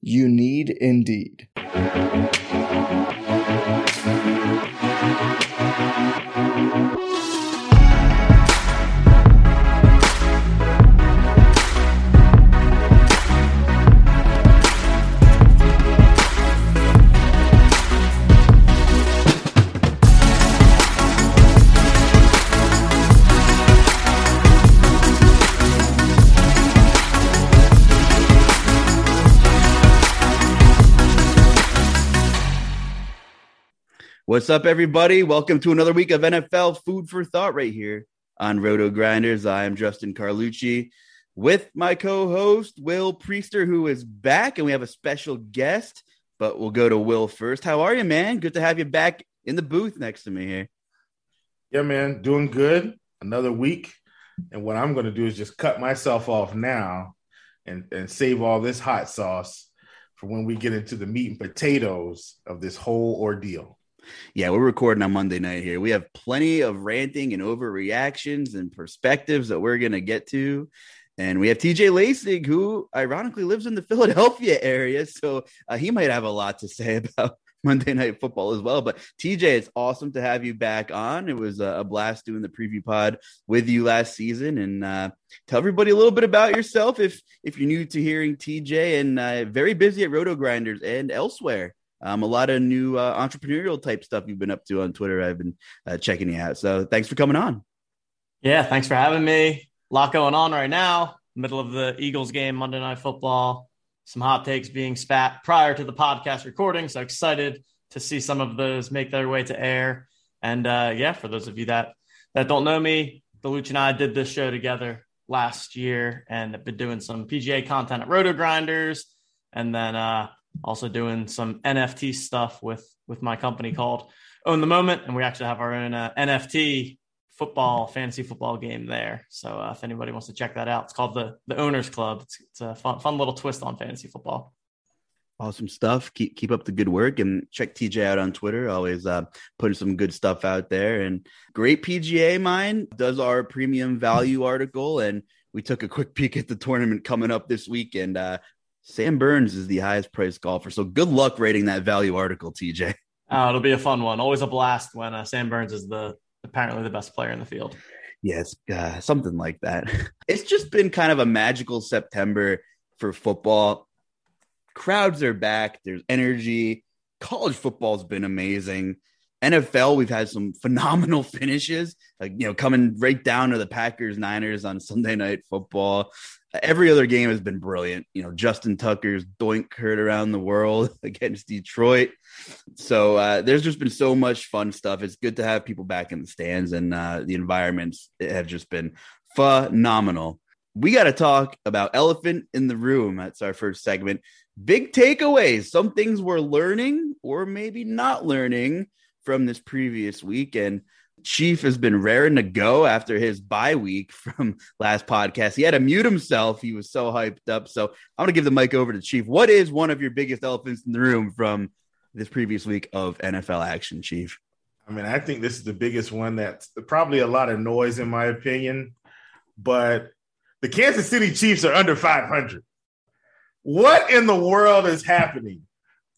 You need Indeed. What's up, everybody? Welcome to another week of NFL Food for Thought right here on RotoGrinders. I am Justin Carlucci with my co host, Will Priester, who is back, and we have a special guest, but we'll go to Will first. How are you, man? Good to have you back in the booth next to me here. Yeah, man, doing good. Another week. And what I'm going to do is just cut myself off now and, and save all this hot sauce for when we get into the meat and potatoes of this whole ordeal. Yeah, we're recording on Monday night here. We have plenty of ranting and overreactions and perspectives that we're going to get to. And we have TJ Laessig, who ironically lives in the Philadelphia area. So uh, he might have a lot to say about Monday Night Football as well. But TJ, it's awesome to have you back on. It was a blast doing the preview pod with you last season. And uh, tell everybody a little bit about yourself if if you're new to hearing TJ and uh, very busy at RotoGrinders and elsewhere um, a lot of new uh, entrepreneurial type stuff you've been up to on Twitter. I've been uh, checking you out. So thanks for coming on. Yeah, thanks for having me. A lot going on right now. Middle of the Eagles game, Monday Night Football. Some hot takes being spat prior to the podcast recording. So excited to see some of those make their way to air. And uh, yeah, for those of you that that don't know me, Delucci and I did this show together last year and have been doing some PGA content at RotoGrinders. And then uh, also doing some NFT stuff with with my company called Own the Moment, and we actually have our own uh, NFT football fantasy football game there. So uh, if anybody wants to check that out, it's called the the Owners Club. It's, it's a fun fun little twist on fantasy football. Awesome stuff. Keep keep up the good work and check TJ out on Twitter. Always uh, putting some good stuff out there. And great PGA mine does our premium value article, and we took a quick peek at the tournament coming up this weekend. Uh, Sam Burns is the highest priced golfer. So good luck rating that value article, TJ. Oh, it'll be a fun one. Always a blast when uh, Sam Burns is the apparently the best player in the field. Yes, uh, something like that. It's just been kind of a magical September for football. Crowds are back. There's energy. College football's been amazing. NFL, we've had some phenomenal finishes, like, you know, coming right down to the Packers Niners on Sunday night football. Every other game has been brilliant. You know, Justin Tucker's doink heard around the world against Detroit. So uh, there's just been so much fun stuff. It's good to have people back in the stands, and uh, the environments have just been phenomenal. We got to talk about elephant in the room. That's our first segment. Big takeaways. Some things we're learning, or maybe not learning from this previous week. And Chief has been raring to go after his bye week from last podcast. He had to mute himself. He was so hyped up. So I'm going to give the mic over to Chief. What is one of your biggest elephants in the room from this previous week of NFL action, Chief? I mean, I think this is the biggest one that's probably a lot of noise, in my opinion. But the Kansas City Chiefs are under 500. What in the world is happening?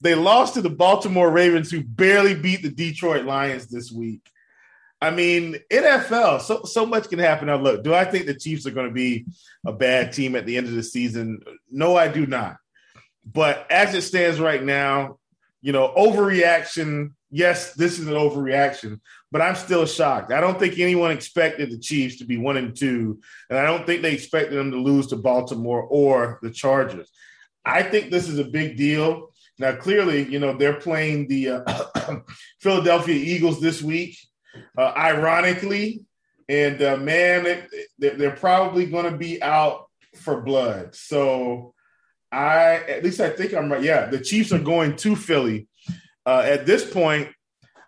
They lost to the Baltimore Ravens, who barely beat the Detroit Lions this week. I mean, NFL, so so much can happen. Now, look, do I think the Chiefs are going to be a bad team at the end of the season? No, I do not. But as it stands right now, you know, overreaction. Yes, this is an overreaction, but I'm still shocked. I don't think anyone expected the Chiefs to be one and two, and I don't think they expected them to lose to Baltimore or the Chargers. I think this is a big deal. Now, clearly, you know, they're playing the uh, Philadelphia Eagles this week, uh, ironically. And uh, man, it, they're probably going to be out for blood. So I, at least I think I'm right. Yeah, the Chiefs are going to Philly. Uh, at this point,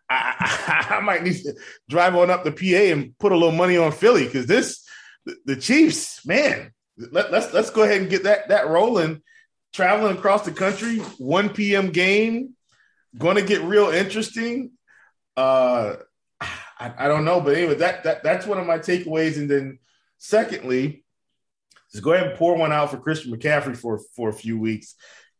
I, I, I, might need to drive on up the PA and put a little money on Philly because this, the, the Chiefs, man, let, let's let's go ahead and get that that rolling traveling across the country, 1 p.m. game, going to get real interesting. Uh, I, I, don't know, but anyway, that, that that's one of my takeaways. And then, secondly, just go ahead and pour one out for Christian McCaffrey for for a few weeks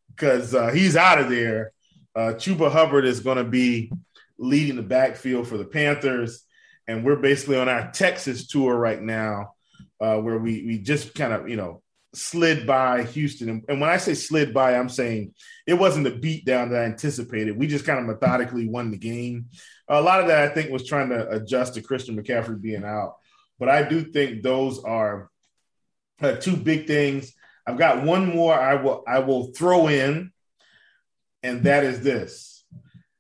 because uh, he's out of there. Uh, Chuba Hubbard is going to be leading the backfield for the Panthers, and we're basically on our Texas tour right now, uh, where we we just kind of you know slid by Houston. And when I say slid by, I'm saying it wasn't the beatdown that I anticipated. We just kind of methodically won the game. A lot of that, I think, was trying to adjust to Christian McCaffrey being out. But I do think those are uh, two big things. I've got one more I will I will throw in, and that is this.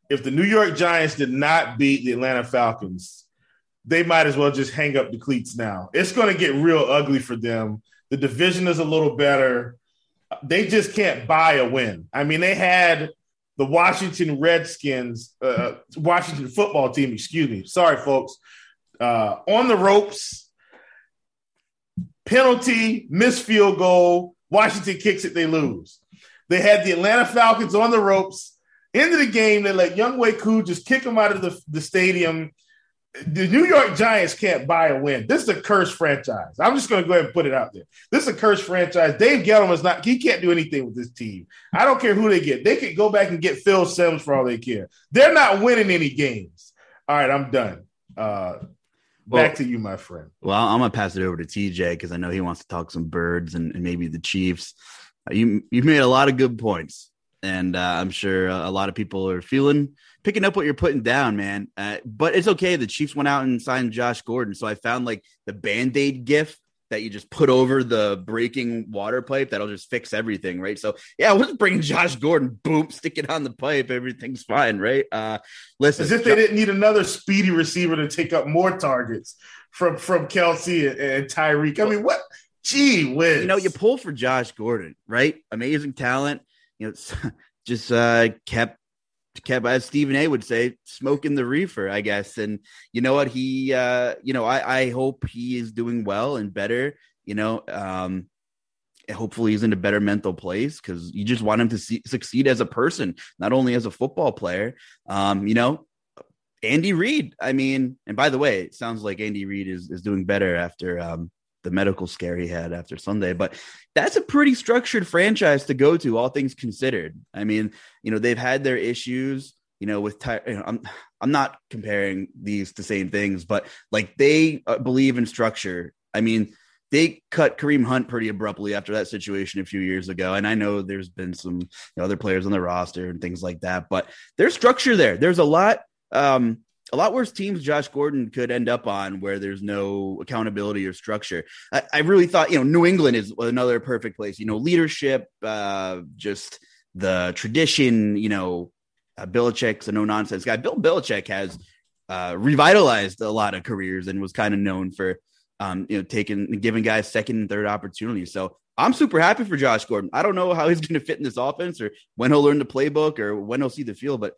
If the New York Giants did not beat the Atlanta Falcons, they might as well just hang up the cleats now. It's going to get real ugly for them the division is a little better. They just can't buy a win. I mean, they had the Washington Redskins, uh, Washington football team, excuse me. Sorry, folks. Uh, on the ropes, penalty, missed field goal. Washington kicks it, they lose. They had the Atlanta Falcons on the ropes. End of the game, they let Younghoe Koo just kick them out of the, the stadium the New York Giants can't buy a win. This is a cursed franchise. I'm just going to go ahead and put it out there. This is a cursed franchise. Dave Gettleman's not, he can't do anything with this team. I don't care who they get. They could go back and get Phil Simms for all they care. They're not winning any games. All right, I'm done. Uh, well, back to you, my friend. Well, I'm going to pass it over to TJ because I know he wants to talk some birds and, and maybe the Chiefs. Uh, you, you've made a lot of good points. And uh, I'm sure a lot of people are feeling – picking up what you're putting down, man. Uh, but it's okay. The Chiefs went out and signed Josh Gordon. So I found like the band aid gif that you just put over the breaking water pipe that'll just fix everything, right? So yeah, we'll just bring Josh Gordon, boom, stick it on the pipe, everything's fine, right? Uh listen, as if they didn't need another speedy receiver to take up more targets from from Kelce and, and Tyreek. I mean, what? Gee whiz. You know, you pull for Josh Gordon, right? Amazing talent. You know, just uh kept kept as Stephen A would say, smoking the reefer, I guess. And you know what? He uh, you know, I, I hope he is doing well and better, you know. Um hopefully he's in a better mental place because you just want him to see, succeed as a person, not only as a football player. Um, you know, Andy Reid. I mean, and by the way, it sounds like Andy Reid is is doing better after um the medical scare he had after Sunday. But that's a pretty structured franchise to go to, all things considered. I mean, you know, they've had their issues, you know, with Ty- you know, I'm I'm not comparing these to same things, but like they uh, believe in structure. I mean, they cut Kareem Hunt pretty abruptly after that situation a few years ago. And I know there's been some you know, other players on the roster and things like that, but there's structure there. There's a lot um, a lot worse teams Josh Gordon could end up on where there's no accountability or structure. I, I really thought, you know, New England is another perfect place. You know, leadership, uh, just the tradition, you know, uh, Belichick's a no nonsense guy. Bill Belichick has uh, revitalized a lot of careers and was kind of known for, um, you know, taking giving guys second and third opportunities. So I'm super happy for Josh Gordon. I don't know how he's going to fit in this offense or when he'll learn the playbook or when he'll see the field, but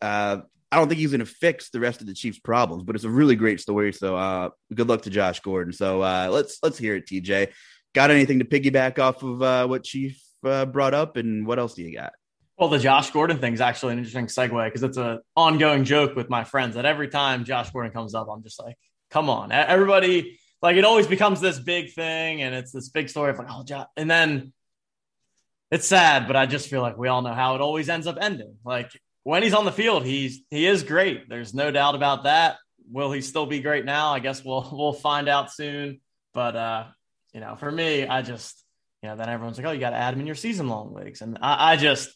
uh, I don't think he's going to fix the rest of the Chiefs' problems, but it's a really great story. So, uh, good luck to Josh Gordon. So, uh, let's let's hear it, TJ. Got anything to piggyback off of uh, what Chief uh, brought up, and what else do you got? Well, the Josh Gordon thing is actually an interesting segue because it's an ongoing joke with my friends that every time Josh Gordon comes up, I'm just like, "Come on, everybody!" Like it always becomes this big thing, and it's this big story of like, "Oh, Josh," and then it's sad, but I just feel like we all know how it always ends up ending. Like when he's on the field, he's he is great. There's no doubt about that. Will he still be great now? I guess we'll we'll find out soon. But uh, you know, for me, I just you know, then everyone's like, oh, you got to add him in your season long leagues, and I, I just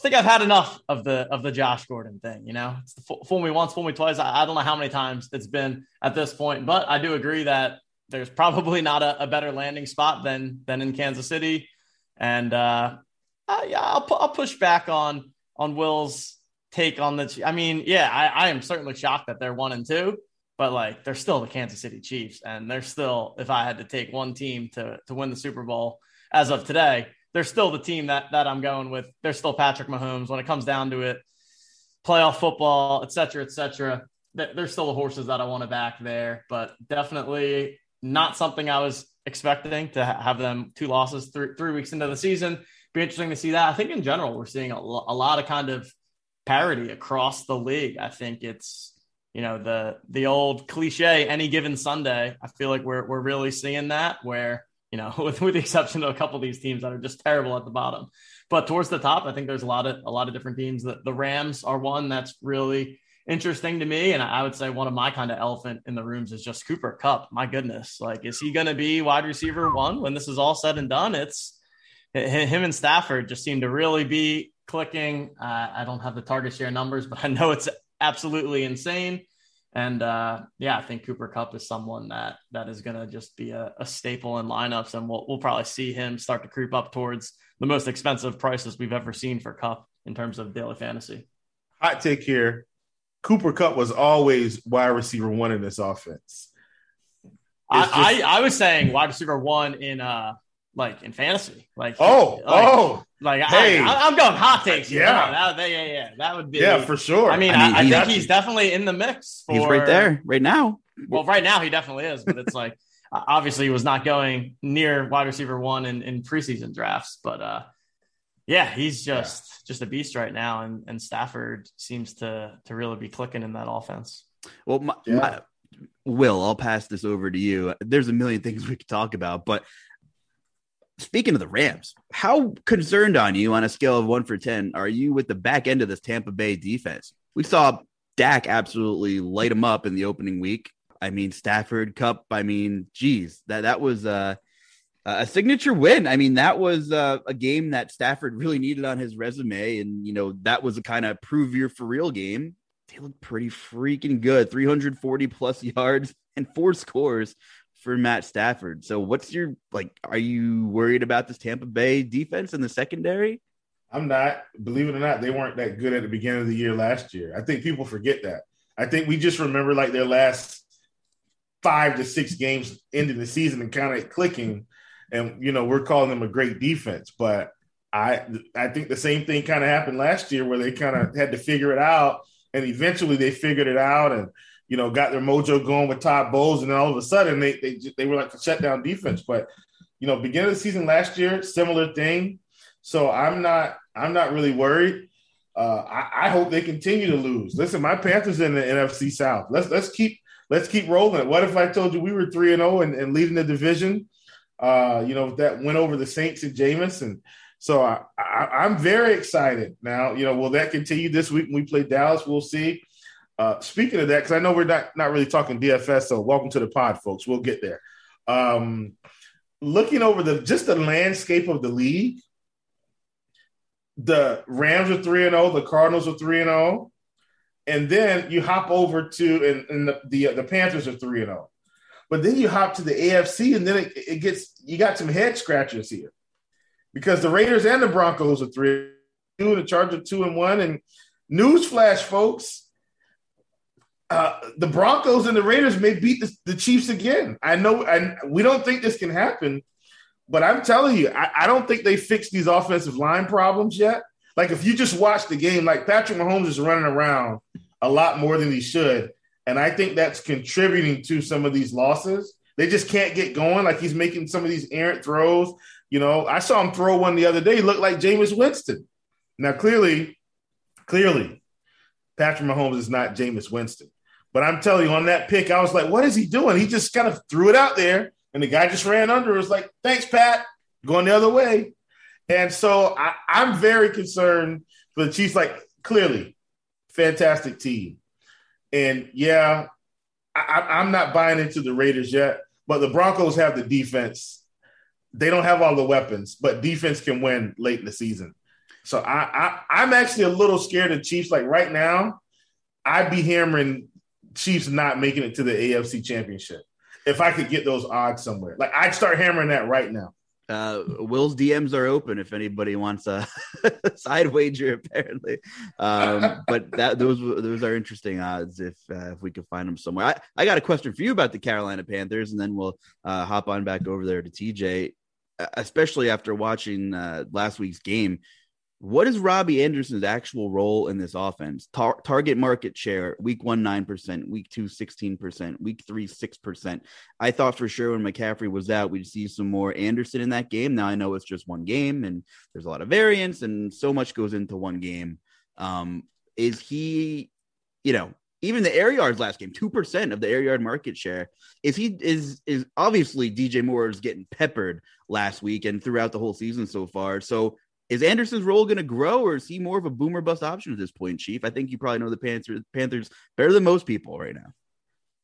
think I've had enough of the of the Josh Gordon thing. You know, it's the fool me once, fool me twice. I, I, don't know how many times it's been at this point, but I do agree that there's probably not a, a better landing spot than than in Kansas City. And uh, uh, yeah, I'll, I'll push back on on Will's take on the. I mean, yeah, I, I am certainly shocked that they're one and two, but like they're still the Kansas City Chiefs, and they're still. If I had to take one team to to win the Super Bowl as of today, they're still the team that that I'm going with. They're still Patrick Mahomes when it comes down to it. Playoff football, et cetera, et cetera. They're still the horses that I want to back there, but definitely not something I was expecting to have them two losses three, three weeks into the season. Be interesting to see that. I think in general, we're seeing a, a lot of kind of parity across the league. I think it's, you know, the, the old cliche, any given Sunday. I feel like we're, we're really seeing that where, you know, with, with the exception of a couple of these teams that are just terrible at the bottom, but towards the top, I think there's a lot of, a lot of different teams that the Rams are one that's really interesting to me. And I would say one of my kind of elephant in the rooms is just Cooper Kupp. My goodness. Like, is he going to be wide receiver one when this is all said and done? It's him and Stafford just seem to really be clicking. Uh, I don't have the target share numbers, but I know it's absolutely insane. And uh, yeah, I think Cooper Kupp is someone that that is going to just be a, a, staple in lineups, and we'll we'll probably see him start to creep up towards the most expensive prices we've ever seen for Kupp in terms of daily fantasy. Hot take here: Cooper Kupp was always wide receiver one in this offense. I, just, I, I was saying wide receiver one in uh like in fantasy. Like oh like, oh like hey. I, am going hot takes. Here. Yeah, that, yeah, yeah. That would be yeah for sure. I mean, I, mean, I, I think he's definitely in the mix. For, he's right there right now. Well, right now he definitely is, but it's like obviously he was not going near wide receiver one in, in preseason drafts, but uh yeah, he's just yeah. just a beast right now, and and Stafford seems to to really be clicking in that offense. Well, my, yeah. my, Will, I'll pass this over to you. There's a million things we could talk about, but speaking of the Rams, how concerned on you on a scale of one for ten are you with the back end of this Tampa Bay defense? We saw Dak absolutely light them up in the opening week. I mean, Stafford Kupp. I mean, geez, that that was uh a signature win. I mean, that was uh, a game that Stafford really needed on his resume, and you know that was a kind of prove you're for real game. They looked pretty freaking good, 340 plus yards and four scores for Matt Stafford. So, what's your like? Are you worried about this Tampa Bay defense in the secondary? I'm not. Believe it or not, they weren't that good at the beginning of the year last year. I think people forget that. I think we just remember like their last five to six games into the season and kind of clicking and you know we're calling them a great defense, but I I think the same thing kind of happened last year where they kind of had to figure it out, and eventually they figured it out and you know got their mojo going with Todd Bowles, and then all of a sudden they they they were like a shutdown defense. But you know, beginning of the season last year, similar thing. So I'm not I'm not really worried. Uh, I, I, hope they continue to lose. Listen, my Panthers in the NFC South. Let's let's keep let's keep rolling. What if I told you we were three and zero oh and leading the division? uh, you know, that went over the Saints and Jameis. And so I, I, am very excited. Now, you know, will that continue this week when we play Dallas? We'll see. Uh, speaking of that, because I know we're not, not really talking DFS, so welcome to the pod, folks. We'll get there. Um, looking over the just the landscape of the league, the Rams are 3 and 0, the Cardinals are 3 and 0. And then you hop over to and, and the, the, the Panthers are 3 and 0. But then you hop to the AFC, and then it, it gets you got some head scratchers here because the Raiders and the Broncos are three, two, the Chargers two and one. And newsflash, folks, uh, the Broncos and the Raiders may beat the, the Chiefs again. I know, and we don't think this can happen, but I'm telling you, I, I don't think they fixed these offensive line problems yet. Like if you just watch the game, like Patrick Mahomes is running around a lot more than he should. And I think that's contributing to some of these losses. They just can't get going. Like he's making some of these errant throws. You know, I saw him throw one the other day. He looked like Jameis Winston. Now, clearly, clearly, Patrick Mahomes is not Jameis Winston. But I'm telling you, on that pick, I was like, what is he doing? He just kind of threw it out there, and the guy just ran under. It was like, thanks, Pat. Going the other way. And so I, I'm very concerned for the Chiefs. Like, clearly, fantastic team. And yeah, I, am not buying into the Raiders yet, but the Broncos have the defense. They don't have all the weapons, but defense can win late in the season. So I, I am actually a little scared of Chiefs. Like right now, I'd be hammering Chiefs not making it to the AFC Championship if I could get those odds somewhere. Like I'd start hammering that right now. Uh, Will's DMs are open if anybody wants a side wager. Apparently, um, but that those those are interesting odds if uh, if we could find them somewhere. I, I got a question for you about the Carolina Panthers, and then we'll uh, hop on back over there to TJ, especially after watching uh, last week's game. What is Robbie Anderson's actual role in this offense? Tar- target market share, week one, 9%, week two, 16%, week three, 6%. I thought for sure when McCaffrey was out, we'd see some more Anderson in that game. Now I know it's just one game and there's a lot of variance and so much goes into one game. Um, is he, you know, even the air yards last game, 2% of the air yard market share. Is he is is obviously DJ Moore is getting peppered last week and throughout the whole season so far. So is Anderson's role going to grow, or is he more of a boomer bust option at this point, Chief? I think you probably know the Panthers, Panthers better than most people right now.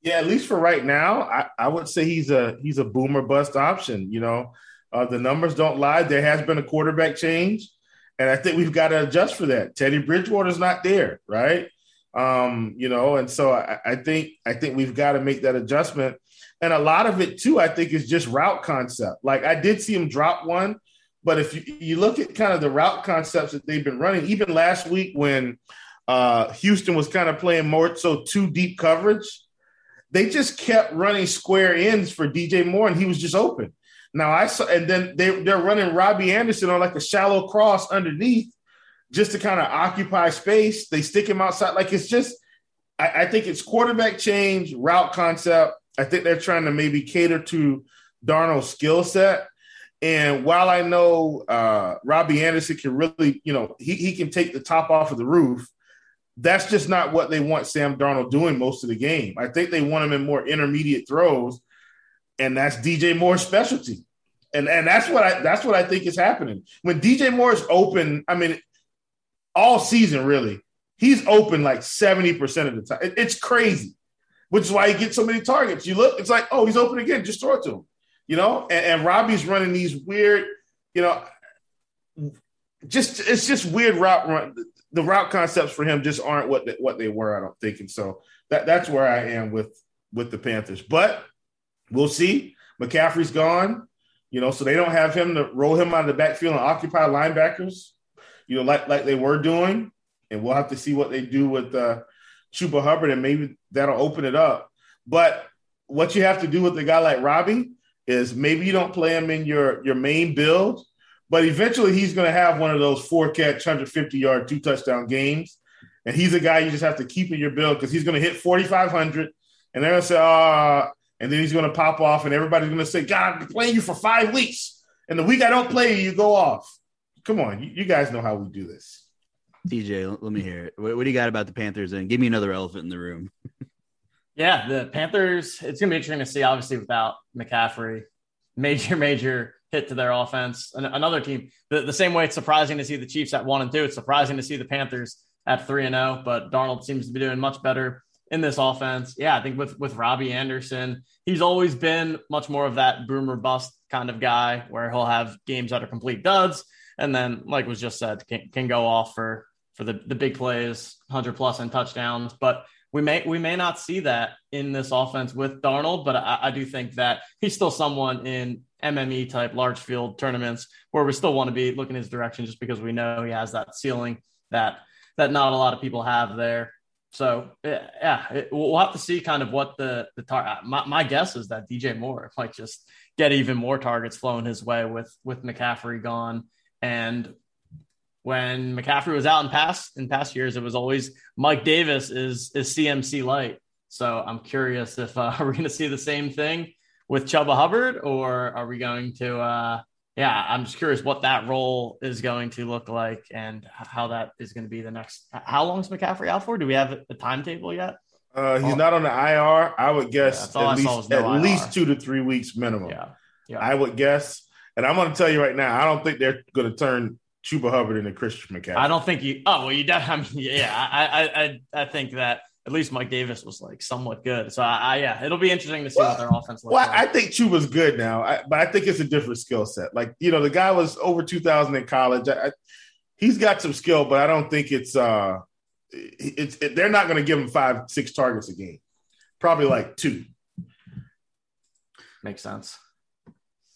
Yeah, at least for right now, I, I would say he's a he's a boomer bust option. You know, uh, the numbers don't lie. There has been a quarterback change, and I think we've got to adjust for that. Teddy Bridgewater's not there, right? Um, you know, and so I, I think I think we've got to make that adjustment. And a lot of it too, I think, is just route concept. Like I did see him drop one but if you, you look at kind of the route concepts that they've been running, even last week when uh, Houston was kind of playing more so two deep coverage, they just kept running square ends for DJ Moore, and he was just open. Now I saw, and then they they're running Robbie Anderson on like a shallow cross underneath, just to kind of occupy space. They stick him outside, like it's just. I, I think it's quarterback change, route concept. I think they're trying to maybe cater to Darnold's skill set and while I know uh, Robbie Anderson can really, you know, he, he can take the top off of the roof, that's just not what they want Sam Darnold doing most of the game. I think they want him in more intermediate throws, and that's DJ Moore's specialty. And and that's what I that's what I think is happening. When DJ Moore is open, I mean, all season really, he's open like 70% of the time. It, it's crazy, which is why he gets so many targets. You look, it's like, oh, he's open again, just throw it to him you know, and, and Robbie's running these weird, you know, just it's just weird route run. The route concepts for him just aren't what they, what they were. I don't think, and so that that's where I am with with the Panthers. But we'll see. McCaffrey's gone, you know, so they don't have him to roll him out of the backfield and occupy linebackers, you know, like like they were doing. And we'll have to see what they do with uh, Chuba Hubbard, and maybe that'll open it up. But what you have to do with a guy like Robbie is maybe you don't play him in your your main build, but eventually he's going to have one of those four catch, 150 yard, two touchdown games. And he's a guy you just have to keep in your build because he's going to hit 4,500 and they're going to say, ah, uh, and then he's going to pop off and everybody's going to say, God, I've been playing you for five weeks. And the week I don't play you, you go off. Come on. You, you guys know how we do this. DJ, let me hear it. What, what do you got about the Panthers? And give me another elephant in the room. Yeah, the Panthers, it's going to be interesting to see, obviously, without McCaffrey. Major, major hit to their offense. Another team, the, the same way it's surprising to see the Chiefs at one and two, it's surprising to see the Panthers at three and zero. Oh, but Darnold seems to be doing much better in this offense. Yeah, I think with with Robbie Anderson, he's always been much more of that boomer bust kind of guy, where he'll have games that are complete duds, and then, like was just said, can, can go off for for the the big plays, hundred plus and touchdowns. But we may we may not see that in this offense with Darnold, but I, I, do think that he's still someone in MME type large field tournaments where we still want to be looking his direction just because we know he has that ceiling that that not a lot of people have there. So yeah, it, we'll have to see kind of what the the tar- uh, my, my guess is that DJ Moore might just get even more targets flowing his way with with McCaffrey gone and when McCaffrey was out in past in past years, it was always Mike Davis is is CMC light. So I'm curious if uh, are we going to see the same thing with Chuba Hubbard, or are we going to? Uh, yeah, I'm just curious what that role is going to look like and how that is going to be the next. How long is McCaffrey out for? Do we have a timetable yet? Uh, he's oh. not on the IR. I would guess yeah, at least no at least two to three weeks minimum. Yeah, yeah. I would guess, and I'm going to tell you right now, I don't think they're going to turn Chuba Hubbard and Christian McCaffrey. I don't think you. Oh well, you definitely. I mean, yeah, I, I, I think that at least Mike Davis was like somewhat good. So I, I yeah, it'll be interesting to see well, what their offense looks well, like. I think Chuba's good now, I, but I think it's a different skill set. Like you know, the guy was over two thousand in college. I, he's got some skill, but I don't think it's uh, it's it, they're not going to give him five, six targets a game. Probably like two. Makes sense.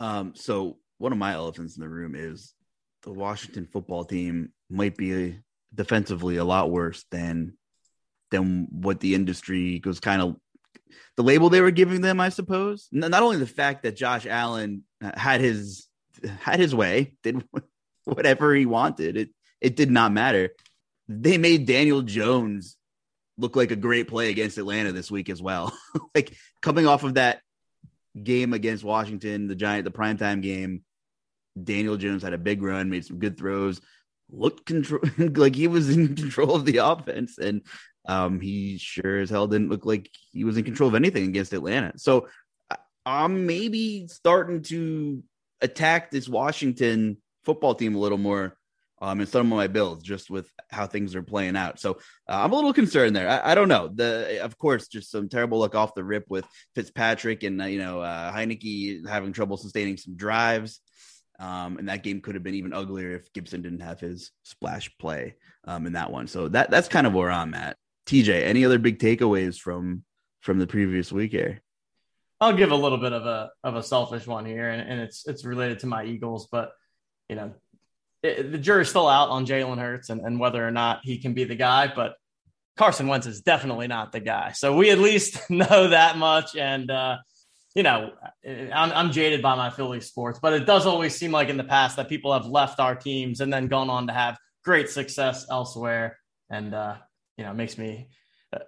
Um, so one of my elephants in the room is the Washington football team might be defensively a lot worse than than what the industry was kind of the label they were giving them, I suppose. Not only the fact that Josh Allen had his had his way, did whatever he wanted. It it did not matter. They made Daniel Jones look like a great play against Atlanta this week as well. like coming off of that game against Washington, the Giant, the primetime game, Daniel Jones had a big run, made some good throws, looked control like he was in control of the offense, and um, he sure as hell didn't look like he was in control of anything against Atlanta. So I'm maybe starting to attack this Washington football team a little more um, in some of my builds, just with how things are playing out. So uh, I'm a little concerned there. I, I, don't know. The of course, just some terrible luck off the rip with Fitzpatrick and uh, you know uh, Heinicke having trouble sustaining some drives. Um, and that game could have been even uglier if Gibson didn't have his splash play um, in that one. So that that's kind of where I'm at. TJ, any other big takeaways from from the previous week here? I'll give a little bit of a of a selfish one here, and, and it's it's related to my Eagles, but you know, it, the jury's still out on Jalen Hurts and, and whether or not he can be the guy, but Carson Wentz is definitely not the guy. So we at least know that much. And, uh, you know, I'm, I'm jaded by my Philly sports, but it does always seem like in the past that people have left our teams and then gone on to have great success elsewhere. And, uh, you know, makes me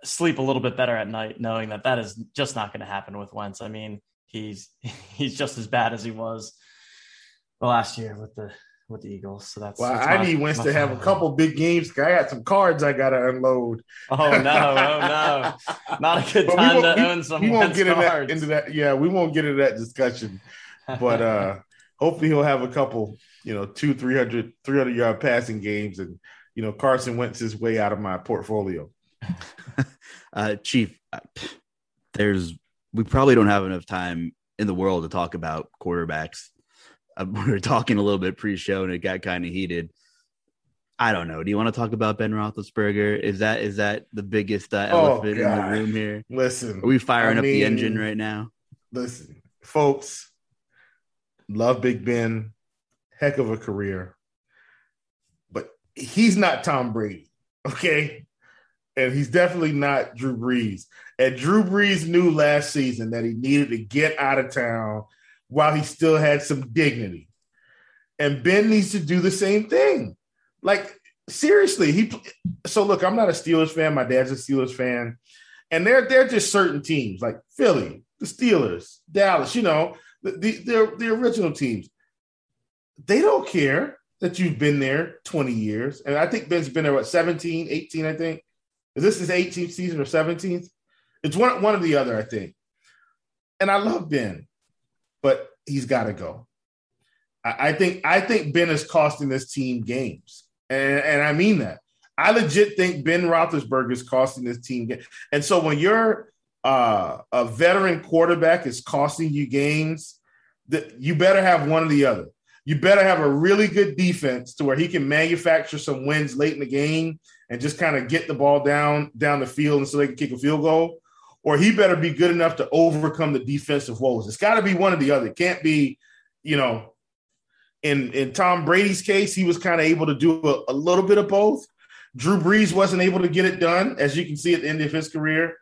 sleep a little bit better at night knowing that that is just not going to happen with Wentz. I mean, he's he's just as bad as he was the last year with the with the Eagles. So that's well, that's I my, need Wentz to have a couple big games. I got some cards I got to unload. Oh no! Oh no! Not a good time to we, own some. We won't Wentz get in that, cards. into that. Yeah, we won't get into that discussion. But uh hopefully he'll have a couple, you know, two, 300, 300 yard passing games, and you know Carson Wentz his way out of my portfolio. uh, Chief, uh, there's we probably don't have enough time in the world to talk about quarterbacks. Uh, we were talking a little bit pre-show, and it got kind of heated. I don't know. Do you want to talk about Ben Roethlisberger? Is that is that the biggest uh, Oh, elephant in the room here? Listen, Are we firing I up the engine right now? Listen, folks, love Big Ben, heck of a career, but he's not Tom Brady, okay? And he's definitely not Drew Brees. And Drew Brees knew last season that he needed to get out of town while he still had some dignity. And Ben needs to do the same thing. Like, seriously, he so look, I'm not a Steelers fan. My dad's a Steelers fan. And they're they're just certain teams like Philly, the Steelers, Dallas, you know, the the, the, original teams. They don't care that you've been there 20 years. And I think Ben's been there, what, 17, 18, I think. Is this his 18th season or 17th? It's one, one or the other, I think. And I love Ben, but he's got to go. I, I think I think Ben is costing this team games. And, and I mean that. I legit think Ben Roethlisberger is costing this team games. And so when you're uh, a veteran quarterback is costing you games, that you better have one or the other. You better have a really good defense to where he can manufacture some wins late in the game and just kind of get the ball down down the field and so they can kick a field goal. Or he better be good enough to overcome the defensive woes. It's got to be one or the other. It can't be, you know, in in Tom Brady's case, he was kind of able to do a, a little bit of both. Drew Brees wasn't able to get it done, as you can see at the end of his career.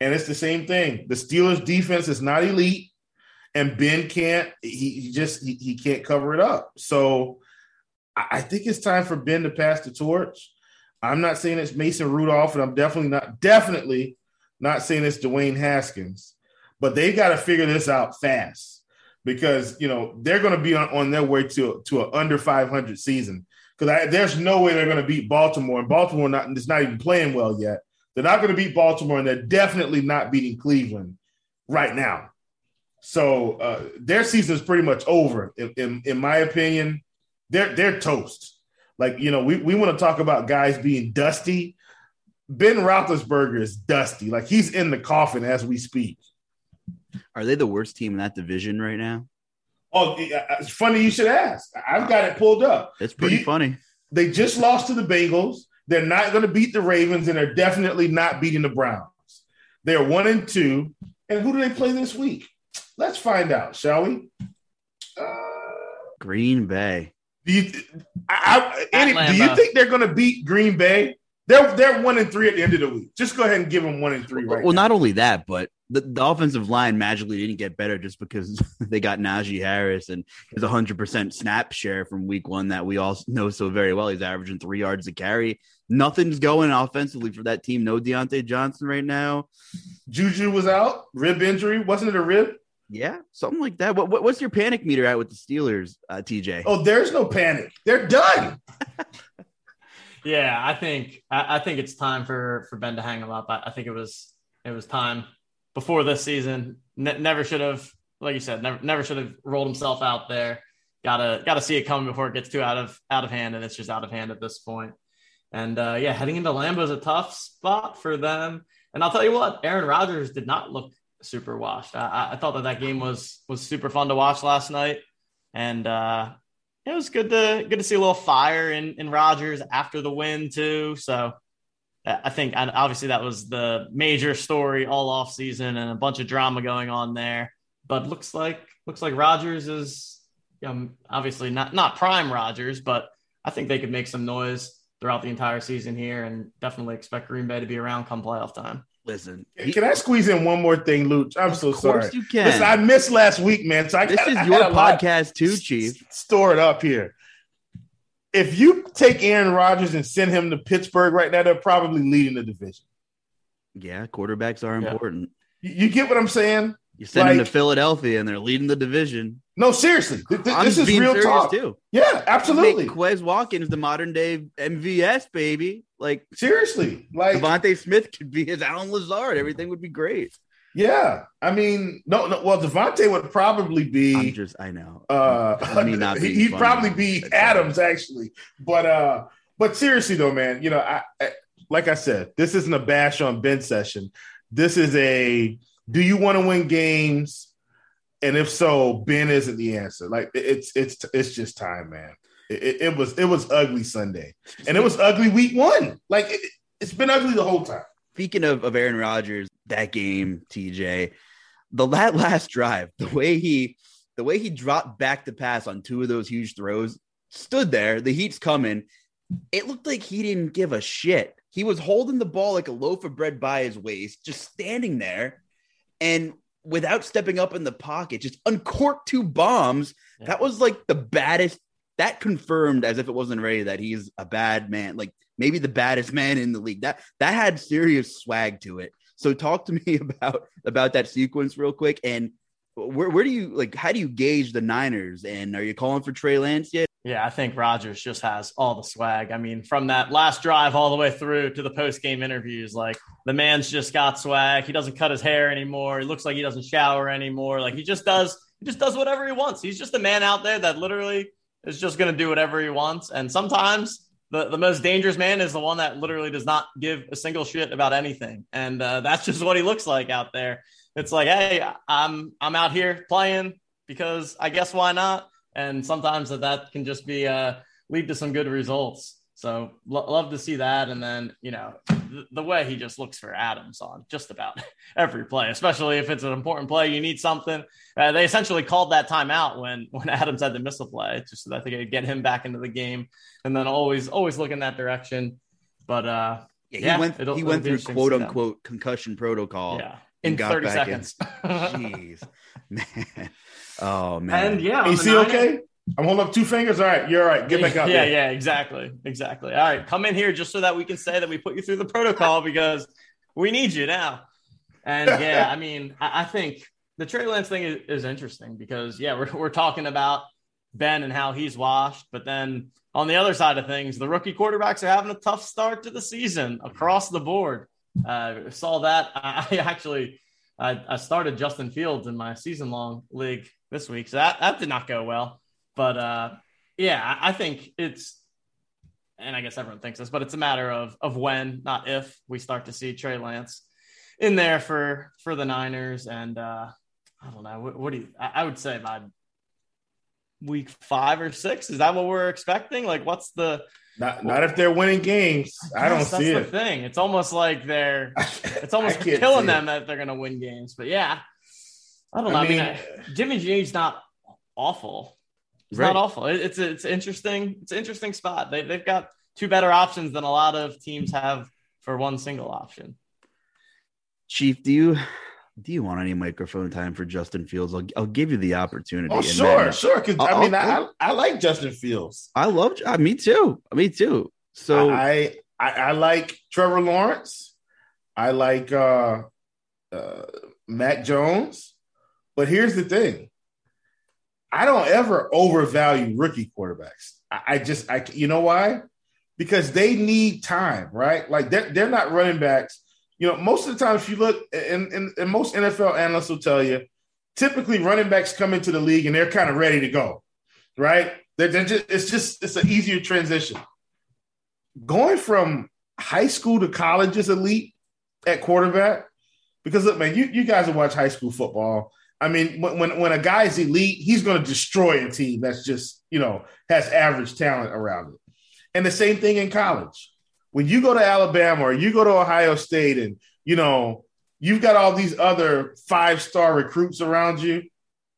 And it's the same thing. The Steelers defense is not elite, and Ben can't, he, he just he, he can't cover it up. So I, I think it's time for Ben to pass the torch. I'm not saying it's Mason Rudolph, and I'm definitely not definitely not saying it's Dwayne Haskins, but they got to figure this out fast because you know they're going to be on, on their way to to an under 500 season because there's no way they're going to beat Baltimore, and Baltimore not is not even playing well yet. They're not going to beat Baltimore, and they're definitely not beating Cleveland right now. So uh, their season is pretty much over, in, in, in my opinion. They're they're toast. Like you know, we, we want to talk about guys being dusty. Ben Roethlisberger is dusty. Like he's in the coffin as we speak. Are they the worst team in that division right now? Oh, it's funny you should ask. I've got it pulled up. It's pretty you- funny. They just lost to the Bengals. They're not going to beat the Ravens, and they're definitely not beating the Browns. They're one and two. And who do they play this week? Let's find out, shall we? Uh, Green Bay. Do you, I, I, any, do you think they're going to beat Green Bay? They're they're one and three at the end of the week. Just go ahead and give them one and three right Well, now. not only that, but the, the offensive line magically didn't get better just because they got Najee Harris and his 100% snap share from week one that we all know so very well. He's averaging three yards a carry. Nothing's going offensively for that team. No Diontae Johnson right now. Juju was out, rib injury. Wasn't it a rib? Yeah, something like that. What, what what's your panic meter at with the Steelers, uh, TJ? Oh, there's no panic. They're done. Yeah, I think I, I, think it's time for for Ben to hang him up. I, I think it was it was time before this season. Ne- never should have, like you said, never never should have rolled himself out there. Gotta gotta see it coming before it gets too out of out of hand, and it's just out of hand at this point. And uh, yeah, heading into Lambeau is a tough spot for them. And I'll tell you what, Aaron Rodgers did not look super washed. I, I thought that that game was was super fun to watch last night, and uh, it was good to good to see a little fire in in Rodgers after the win too. So I think obviously that was the major story all off season and a bunch of drama going on there. But looks like looks like Rodgers is obviously not not prime Rodgers, but I think they could make some noise throughout the entire season here, and definitely expect Green Bay to be around come playoff time. Listen, can I squeeze in one more thing, Luke? I'm so sorry. You can. Listen, I missed last week, man. So I this got, is I your podcast too, Chief. Store it up here. If you take Aaron Rodgers and send him to Pittsburgh right now, they're probably leading the division. Yeah, quarterbacks are Yeah. important. You, you get what I'm saying? You send them to Philadelphia and they're leading the division. No, seriously. Th- th- this is real talk. too. Yeah, absolutely. Quez Watkins the modern day MVS baby. Like Seriously. Like, DeVonta Smith could be his Allen Lazard. Everything would be great. yeah. I mean, no, no. Well, DeVonta would probably be. I'm just, I know. uh Me not he'd funny. probably be That's Adams actually. But uh but seriously though, man, you know, I, I like I said, this isn't a bash on Ben session. This is a do you want to win games? And if so, Ben isn't the answer. Like it's it's it's just time, man. It, it, was it was ugly Sunday, and it was ugly week one. Like it, it's been ugly the whole time. Speaking of, of Aaron Rodgers, that game, TJ, the that last drive, the way he the way he dropped back to pass on two of those huge throws, stood there, the heat's coming. It looked like he didn't give a shit. He was holding the ball like a loaf of bread by his waist, just standing there and without stepping up in the pocket, just uncorked two bombs. Yeah. That was like the baddest. That confirmed, as if it wasn't ready, that he's a bad man. Like maybe the baddest man in the league. That that had serious swag to it. So talk to me about about that sequence real quick. And where where do you like? How do you gauge the Niners? And are you calling for Trey Lance yet? Yeah, I think Rodgers just has all the swag. I mean, from that last drive all the way through to the post game interviews, like the man's just got swag. He doesn't cut his hair anymore. He looks like he doesn't shower anymore. Like he just does, he just does whatever he wants. He's just a man out there that literally is just going to do whatever he wants. And sometimes the, the most dangerous man is the one that literally does not give a single shit about anything. And uh, that's just what he looks like out there. It's like, hey, I'm I'm out here playing because I guess why not? And sometimes that, that can just be uh, lead to some good results. So lo- love to see that, and then you know the, the way he just looks for Adams on just about every play, especially if it's an important play, you need something. Uh, they essentially called that timeout when when Adams had to miss a play, just so that they could get him back into the game, and then always always look in that direction. But uh, Yeah, he Yeah, went it'll- he it'll went through quote unquote concussion protocol. yeah, in got thirty back in. seconds. Jeez, man. Oh man. and yeah, on the AC Niners- okay? I'm holding up two fingers. All right, you're all right. Get back out yeah, there. yeah, exactly, exactly. All right, come in here just so that we can say that we put you through the protocol because we need you now. And yeah, I mean, I, I think the Trey Lance thing is, is interesting because yeah, we're we're talking about Ben and how he's washed, but then on the other side of things, the rookie quarterbacks are having a tough start to the season across the board. Uh, saw that. I, I actually I, I started Justin Fields in my season long league this week, so that that did not go well. But uh, yeah, I I think it's, and I guess everyone thinks this, but it's a matter of of when, not if, we start to see Trey Lance in there for for the Niners. And uh, I don't know, what, what do you? I, I would say by week five or six? Is that what we're expecting? Like, what's the not not if they're winning games. I, don't see that's it. the thing. It's almost like they're it's almost killing them that they're gonna win games. But yeah, I don't know. I I mean, mean- I- Jimmy G's not awful. It's Right. not awful. It- it's it's interesting. It's an interesting spot. They they've got two better options than a lot of teams have for one single option. Chief, do you do you want any microphone time for Justin Fields? I'll, I'll give you the opportunity. Oh sure, then- sure. Because I mean, I'll- I, I like Justin Fields. I love. Uh, me too. Me too. So I, I I like Trevor Lawrence. I like uh, uh, Mac Jones. But here's the thing: I don't ever overvalue rookie quarterbacks. I, I just, I you know why? Because they need time, right? Like they're, they're not running backs. You know, most of the time, if you look, and, and, and most NFL analysts will tell you, typically running backs come into the league and they're kind of ready to go, right? They're, they're just, it's just it's an easier transition going from high school to college is elite at quarterback. Because look, man, you, you guys have watched high school football. I mean, when, when a guy's elite, he's going to destroy a team that's just you know has average talent around it. And the same thing in college. When you go to Alabama or you go to Ohio State, and you know you've got all these other five star recruits around you,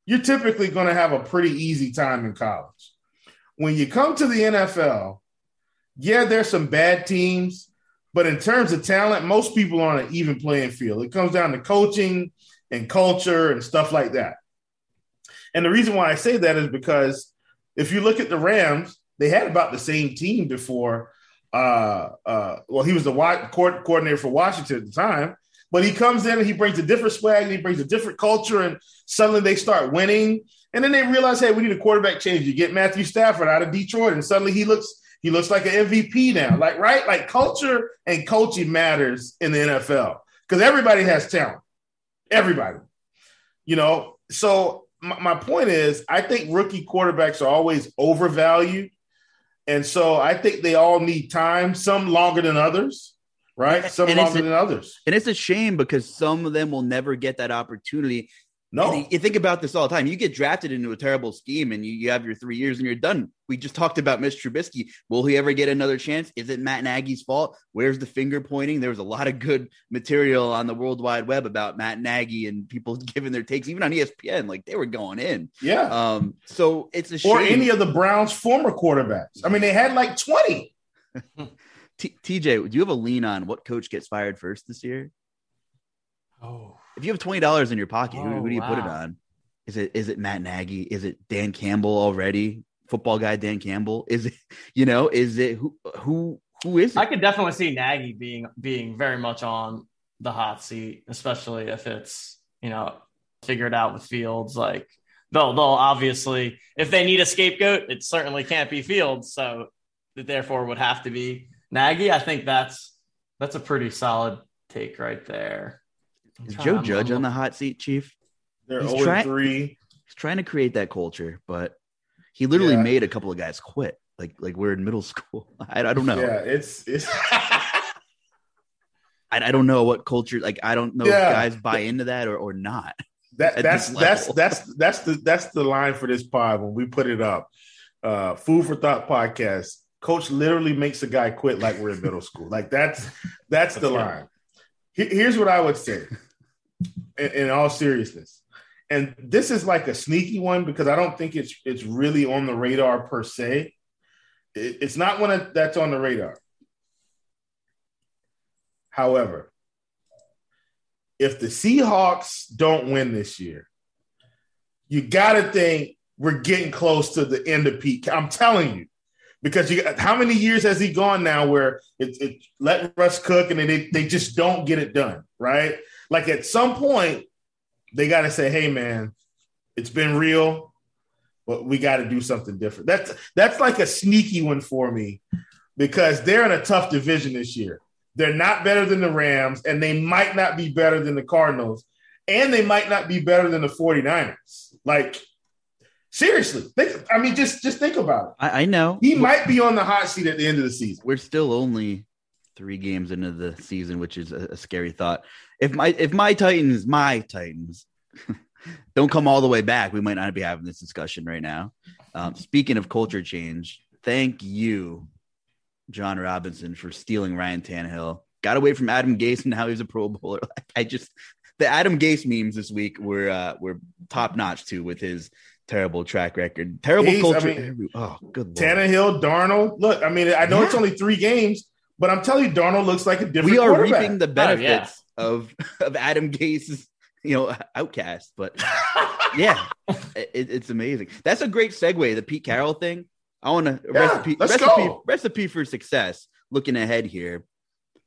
you're typically going to have a pretty easy time in college. When you come to the NFL, yeah, there's some bad teams, but in terms of talent, most people are on an even playing field. It comes down to coaching and culture and stuff like that. And the reason why I say that is because if you look at the Rams, they had about the same team before. Uh, uh, well, he was the court coordinator for Washington at the time, but he comes in and he brings a different swag and he brings a different culture, and suddenly they start winning. And then they realize, hey, we need a quarterback change. You get Matthew Stafford out of Detroit, and suddenly he looks he looks like an MVP now. Like right, like culture and coaching matters in the NFL because everybody has talent. Everybody, you know. So my, my point is, I think rookie quarterbacks are always overvalued, and so I think they all need time. Some longer than others, right? Some longer a- than others. and it's a shame because some of them will never get that opportunity. No, And you think about this all the time. You get drafted into a terrible scheme and you, you have your three years and you're done. We just talked about Mitch Trubisky. Will he ever get another chance? Is it Matt Nagy's fault? Where's the finger pointing? There was a lot of good material on the World Wide Web about Matt Nagy and people giving their takes, even on ESPN. Like they were going in. yeah. Um, so it's a shame. or any of the Browns' former quarterbacks. I mean, they had like twenty. T- TJ, do you have a lean on what coach gets fired first this year? Oh, If you have twenty dollars in your pocket, who, Oh, who do you put it on? Is it is it Matt Nagy? Is it Dan Campbell already? Football guy Dan Campbell? Is it you know? Is it who who who is it? I could definitely see Nagy being being very much on the hot seat, especially if it's you know figured out with Fields. Like they'll they'll obviously if they need a scapegoat, it certainly can't be Fields, so it therefore would have to be Nagy. I think that's that's a pretty solid take right there. I'm is Joe I'm- Judge on the hot seat, Chief? They're He's 0 trying- 3. He's trying to create that culture, but he literally Yeah. made a couple of guys quit. Like like we're in middle school. I, I don't know. Yeah, it's it's I, I don't know what culture. Like I don't know Yeah. if guys buy into that or or not. that that's that's that's that's the that's the line for this pod when we put it up. Uh Food for Thought podcast. Coach literally makes a guy quit like we're in middle school. Like that's that's the That's line. Here's what I would say, in, in all seriousness, and this is like a sneaky one because I don't think it's it's really on the radar per se. It- it's not one that's on the radar. However, if the Seahawks don't win this year, you got to think we're getting close to the end of Pete. I'm telling you, because you how many years has he gone now where it's it, let Russ cook and they they just don't get it done, right? Like at some point, they got to say, "Hey, man, it's been real, but we got to do something different." That's that's like a sneaky one for me because they're in a tough division this year. They're not better than the Rams, and they might not be better than the Cardinals, and they might not be better than the 49ers. Like, seriously, think, I mean, just just think about it. I, I know He might be on the hot seat at the end of the season. we're still only three games into the season, which is a, a scary thought. If my if my Titans, my Titans, don't come all the way back, we might not be having this discussion right now. Um, speaking of culture change, thank you, Jon Robinson, for stealing Ryan Tannehill. Got away from Adam Gase, and now he's a Pro Bowler. I just the Adam Gase memes this week were uh, were top notch too with his terrible track record, terrible Gase, I culture. mean, oh, good lord. Tannehill, Darnold. Look, I mean, I know it's only three games, but I'm telling you, Darnold looks like a different. we are reaping the Oh, benefits yeah. of of Adam Gase's you know outcast, but yeah, it, it's amazing. That's a great segue. The Pete Carroll thing. I want to Yeah, recipe let's recipe go. recipe for success. Looking ahead here,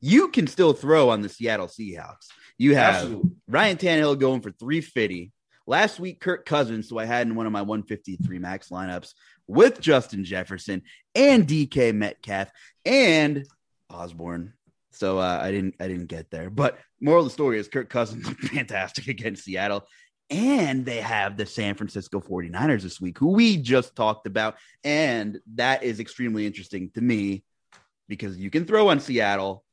you can still throw on the Seattle Seahawks. You have Absolutely. Ryan Tannehill going for 350. Last week, Kirk Cousins, who I had in one of my 153 max lineups with Justin Jefferson and DK Metcalf and Osborn. So uh, I didn't I didn't get there. But moral of the story is Kirk Cousins looked fantastic against Seattle. And they have the San Francisco 49ers this week, who we just talked about. And that is extremely interesting to me because you can throw on Seattle.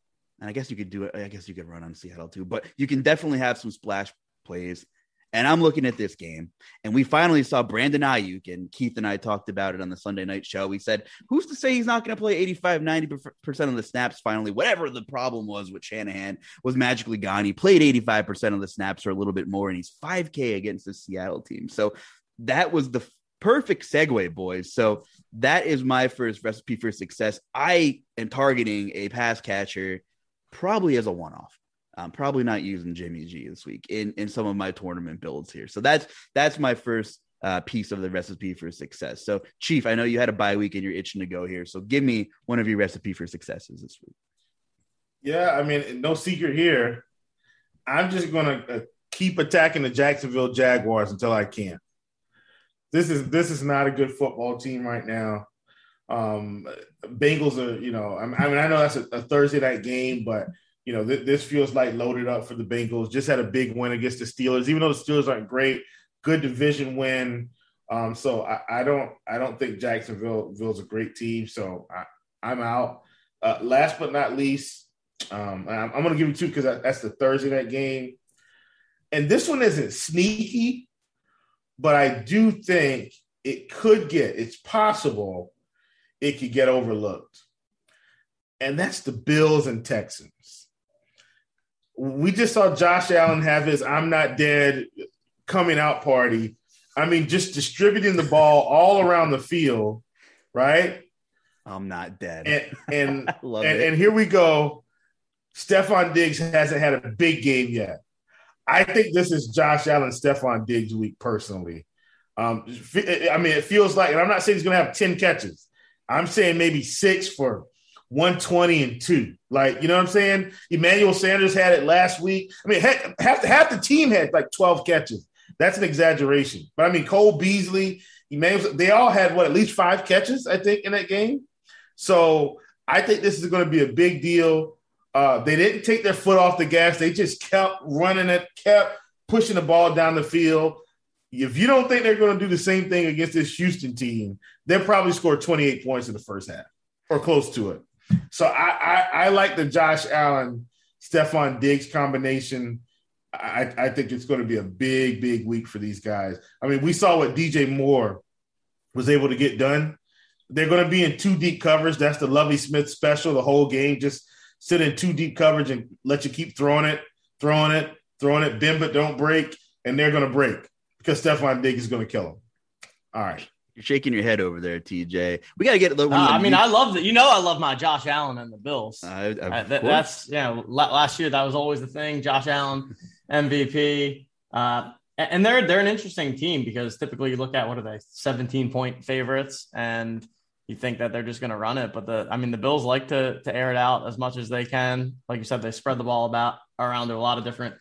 And I guess you could do it. I guess you could run on Seattle too, but you can definitely have some splash plays. And I'm looking at this game, and we finally saw Brandon Aiyuk, and Keith and I talked about it on the Sunday night show. We said, Who's to say he's not going to play 85, 90% of the snaps finally? Whatever the problem was with Shanahan was magically gone. He played 85% of the snaps or a little bit more, and he's 5K against the Seattle team. So that was the perfect segue, boys. So that is my first recipe for success. I am targeting a pass catcher probably as a one off. I'm probably not using Jimmy G this week in, in some of my tournament builds here. So that's that's my first uh, piece of the recipe for success. So, Chief, I know you had a bye week and you're itching to go here. So, give me one of your recipe for successes this week. Yeah, I mean, no secret here. I'm just going to uh, keep attacking the Jacksonville Jaguars until I can. This is this is not a good football team right now. Um, Bengals are, you know, I mean, I, know that's a, a Thursday night game, but you know, th- this feels like loaded up for the Bengals. Just had a big win against the Steelers, even though the Steelers aren't great. Good division win. Um, so I, I don't, I don't think Jacksonville Ville's a great team. So I, I'm out. Uh, last but not least, um, I'm, I'm going to give you two because that's the Thursday night game, and this one isn't sneaky, but I do think it could get. It's possible it could get overlooked, and that's the Bills and Texans. We just saw Josh Allen have his "I'm not dead" coming out party. I mean, just distributing the ball all around the field, right? I'm not dead. And and and, and here we go. Stefon Diggs hasn't had a big game yet. I think this is Josh Allen, Stefon Diggs week personally. Um, I mean, it feels like, and I'm not saying he's going to have 10 catches. I'm saying maybe six for 120 and two. Like, you know what I'm saying? Emmanuel Sanders had it last week. I mean, heck, half, half the team had like 12 catches. That's an exaggeration. But I mean, Cole Beasley, Emmanuel, they all had what, at least five catches, I think, in that game. So I think this is going to be a big deal. Uh, they didn't take their foot off the gas. They just kept running it, kept pushing the ball down the field. If you don't think they're going to do the same thing against this Houston team, they'll probably score 28 points in the first half or close to it. So I, I, I like the Josh Allen, Stefon Diggs combination. I, I think it's going to be a big, big week for these guys. I mean, we saw what DJ Moore was able to get done. They're going to be in two deep covers. That's the Lovie Smith special. The whole game, just sit in two deep coverage and let you keep throwing it, throwing it, throwing it, bend but don't break, and they're going to break because Stefon Diggs is going to kill them. All right. You're shaking your head over there, TJ. We got to get the Uh, I mean, I love that. You know, I love my Josh Allen and the Bills. Uh, that, that's yeah. la- last year that was always the thing. Josh Allen, MVP, uh, and they're they're an interesting team because typically you look at what are they, seventeen point favorites, and you think that they're just going to run it. But the I mean, the Bills like to to air it out as much as they can. Like you said, they spread the ball about around to a lot of different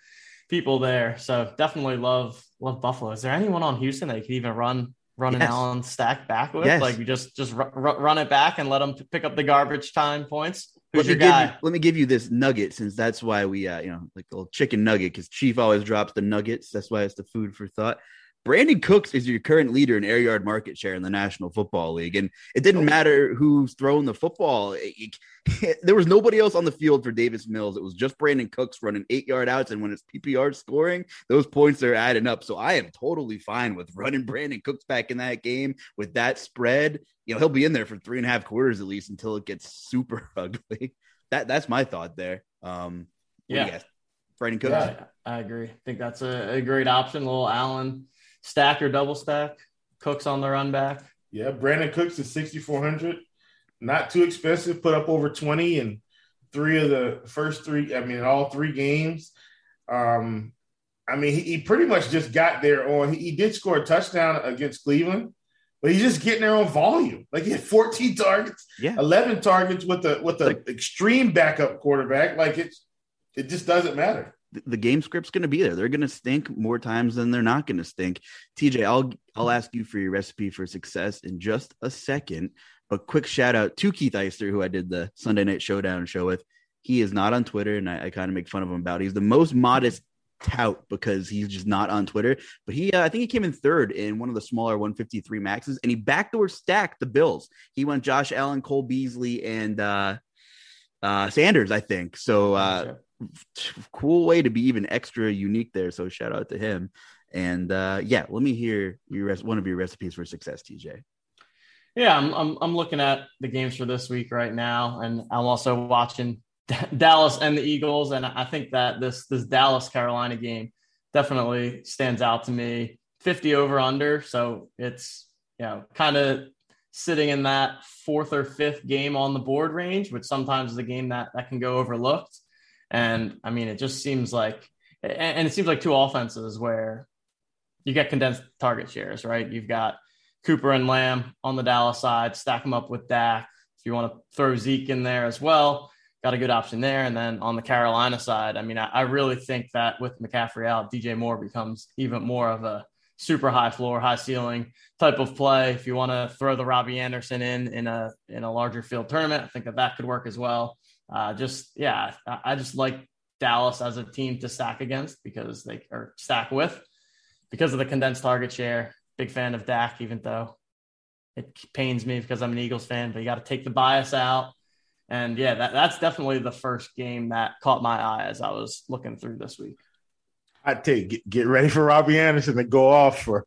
people there. So definitely love love Buffalo. Is there anyone on Houston that you could even run? Run an Yes. Allen stack back with, Yes. like you just just ru- run it back and let them pick up the garbage time points. let Who's me your give guy? you let me give you this nugget since that's why we uh you know like the little chicken nugget because Chief always drops the nuggets. That's why it's the food for thought. Brandin Cooks is your current leader in air yard market share in the National Football League. And it didn't matter who's throwing the football. It, it, there was nobody else on the field for Davis Mills. It was just Brandin Cooks running eight yard outs. And when it's PPR scoring, those points are adding up. So I am totally fine with running Brandin Cooks back in that game with that spread. You know, he'll be in there for three and a half quarters at least until it gets super ugly. That That's my thought there. Um, yeah. Brandin Cooks. Yeah, I agree. I think that's a, a great option. Little Allen stack or double stack. Cooks on the run back. Yeah, Brandin Cooks is 6,400. Not too expensive. Put up over 20 in three of the first three, I mean, all three games. Um, I mean, he, he pretty much just got there on, he, he, did score a touchdown against Cleveland, but he's just getting there on volume. Like he had 14 targets, yeah. 11 targets with the with the like, extreme backup quarterback. Like it's, it just doesn't matter the game script's going to be there. They're going to stink more times than they're not going to stink. TJ, I'll I'll ask you for your recipe for success in just a second. But quick shout out to Keith Eister, who I did the Sunday Night Showdown show with. He is not on Twitter, and I, I kind of make fun of him about. It. He's the most modest tout because he's just not on Twitter. But he, uh, I think he came in third in one of the smaller 153 maxes, and he backdoor stacked the Bills. He went Josh Allen, Cole Beasley, and uh, uh, Sanders, I think. So uh, cool way to be even extra unique there. So shout out to him. And uh, yeah, let me hear your one of your recipes for success, TJ. Yeah, I'm, I'm I'm looking at the games for this week right now, and I'm also watching Dallas and the Eagles, and I think that this this Dallas Carolina game definitely stands out to me. 50 over under, so it's you know kind of sitting in that fourth or fifth game on the board range, which sometimes is a game that that can go overlooked. And I mean, it just seems like, and it seems like two offenses where you get condensed target shares, right? You've got Cooper and Lamb on the Dallas side, stack them up with Dak. If you want to throw Zeke in there as well, got a good option there. And then on the Carolina side, I mean, I, really think that with McCaffrey out, DJ Moore becomes even more of a super high floor, high ceiling type of play. If you want to throw the Robbie Anderson in in a in a larger field tournament, I think that that could work as well uh, just yeah, I just like Dallas as a team to stack against because they are stack with because of the condensed target share. Big fan of Dak, even though it pains me because I'm an Eagles fan, but you got to take the bias out. And yeah, that, that's definitely the first game that caught my eye as I was looking through this week. I take get, get ready for Robbie Anderson to go off for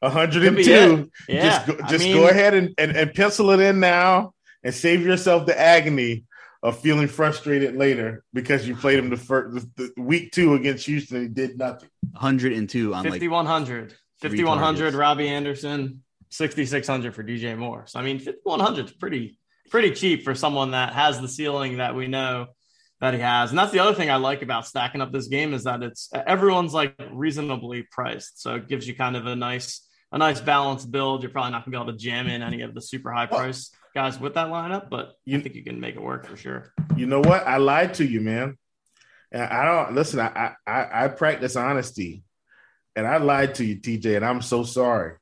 102. Yeah. Just, go, just mean, go ahead and, and, and pencil it in now and save yourself the agony of feeling frustrated later because you played him the first the, the week two against Houston. He did nothing. 102 on 5100, like 5100. Robbie Anderson, 6600 for DJ Moore. So I mean, 5100 is pretty pretty cheap for someone that has the ceiling that we know that he has. And that's the other thing I like about stacking up this game is that it's everyone's like reasonably priced. So it gives you kind of a nice a nice balanced build. You're probably not gonna be able to jam in any of the super high price guys with that lineup, but you think you can make it work for sure. You know what? I lied to you, man. And I don't listen. I I I practice honesty, and I lied to you, TJ, and I'm so sorry.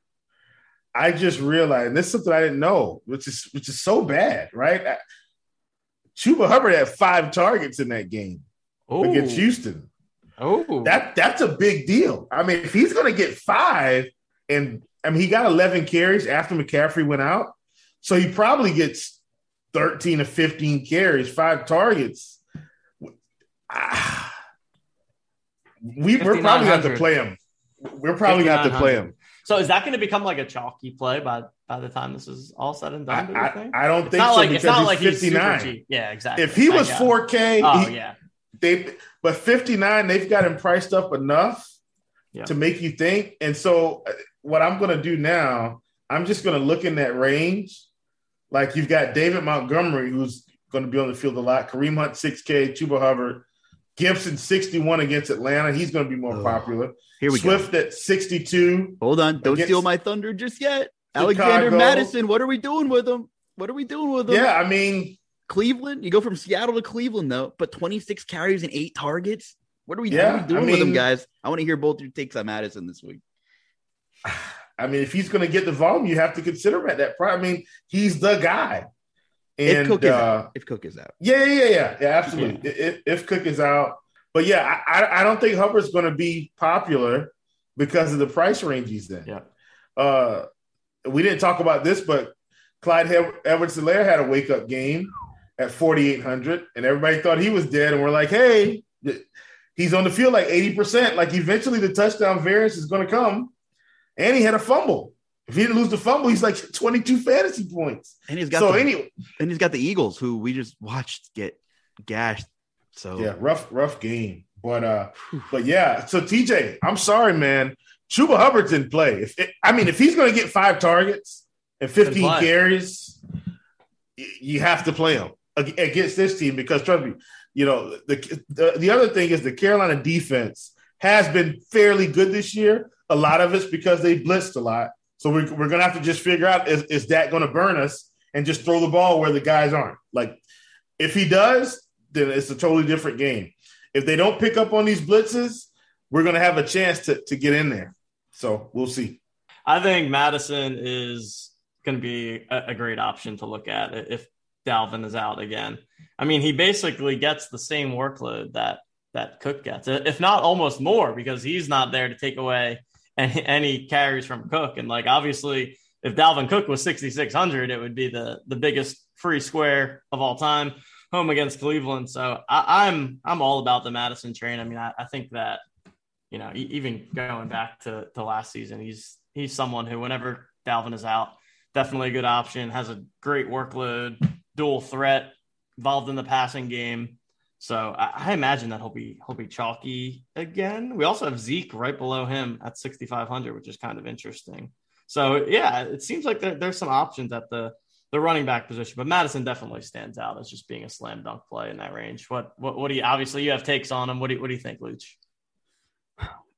I just realized, and this is something I didn't know, which is which is so bad, right? I, Chuba Hubbard had five targets in that game Ooh. against Houston. Oh, that that's a big deal. I mean, if he's going to get five, and I mean, he got 11 carries after McCaffrey went out. So he probably gets 13 to 15 carries, five targets. Ah, we, we're probably going to have to play him. We're probably going to have to play him. So is that going to become like a chalky play by by the time this is all said and done? I, I, I, don't it's think so It's not like, he's like 59. He's yeah, exactly. If he was 4K, oh, he, yeah. They but 59, they've got him priced up enough yeah. to make you think. And so uh, what I'm going to do now, I'm just going to look in that range like you've got David Montgomery, who's going to be on the field a lot. Kareem Hunt, 6K, Chuba Hubbard, Gibson, 61 against Atlanta. He's going to be more oh, popular. Here we Swift go. at 62. Hold on. Don't steal my thunder just yet. Chicago. Alexander Mattison. what are we doing with him? What are we doing with him? Yeah, I mean, Cleveland, you go from Seattle to Cleveland, though, but 26 carries and eight targets. What are we, yeah, what are we doing I mean, with him, guys? I want to hear both your takes on Mattison this week. I mean, if he's going to get the volume, you have to consider him at that price. I mean, he's the guy. And, if Cook is uh, out. If Cook is out. Yeah, yeah, yeah, yeah, absolutely. Yeah. If, if Cook is out, but yeah, I, I don't think Hubbard's going to be popular because of the price range he's in. Yeah. Uh, we didn't talk about this, but Clyde Edwards Helaire had a wake up game at 4,800, and everybody thought he was dead. And we're like, hey, he's on the field like 80%. Like eventually the touchdown variance is going to come. And he had a fumble. If he didn't lose the fumble, he's like 22 fantasy points. And he's got so the, anyway, and he's got the Eagles who we just watched get gashed. So yeah, rough, rough game. But uh, but yeah. So TJ, I'm sorry, man. Chuba Hubbard's in play. If it, I mean, if he's going to get five targets and 15 carries, you have to play him against this team because trust me, you know the, the the other thing is the Carolina defense has been fairly good this year. A lot of it's because they blitzed a lot. So we're, we're going to have to just figure out is, is that going to burn us and just throw the ball where the guys aren't. Like if he does, then it's a totally different game. If they don't pick up on these blitzes, we're going to have a chance to, to get in there. So we'll see. I think Mattison is going to be a, a great option to look at if Dalvin is out again. I mean, he basically gets the same workload that that Cook gets, if not almost more, because he's not there to take away any, any carries from Cook. And like obviously, if Dalvin Cook was 6,600, it would be the the biggest free square of all time home against Cleveland. So I, am I'm, I'm all about the Mattison train. I mean, I, I think that you know even going back to, to last season, he's he's someone who whenever Dalvin is out, definitely a good option. Has a great workload, dual threat, involved in the passing game. So I, I, imagine that he'll be he'll be chalky again. We also have Zeke right below him at 6,500, which is kind of interesting. So yeah, it seems like there, there's some options at the the running back position, but Mattison definitely stands out as just being a slam dunk play in that range. What what what do you obviously you have takes on him? What do you, what do you think, Luuch?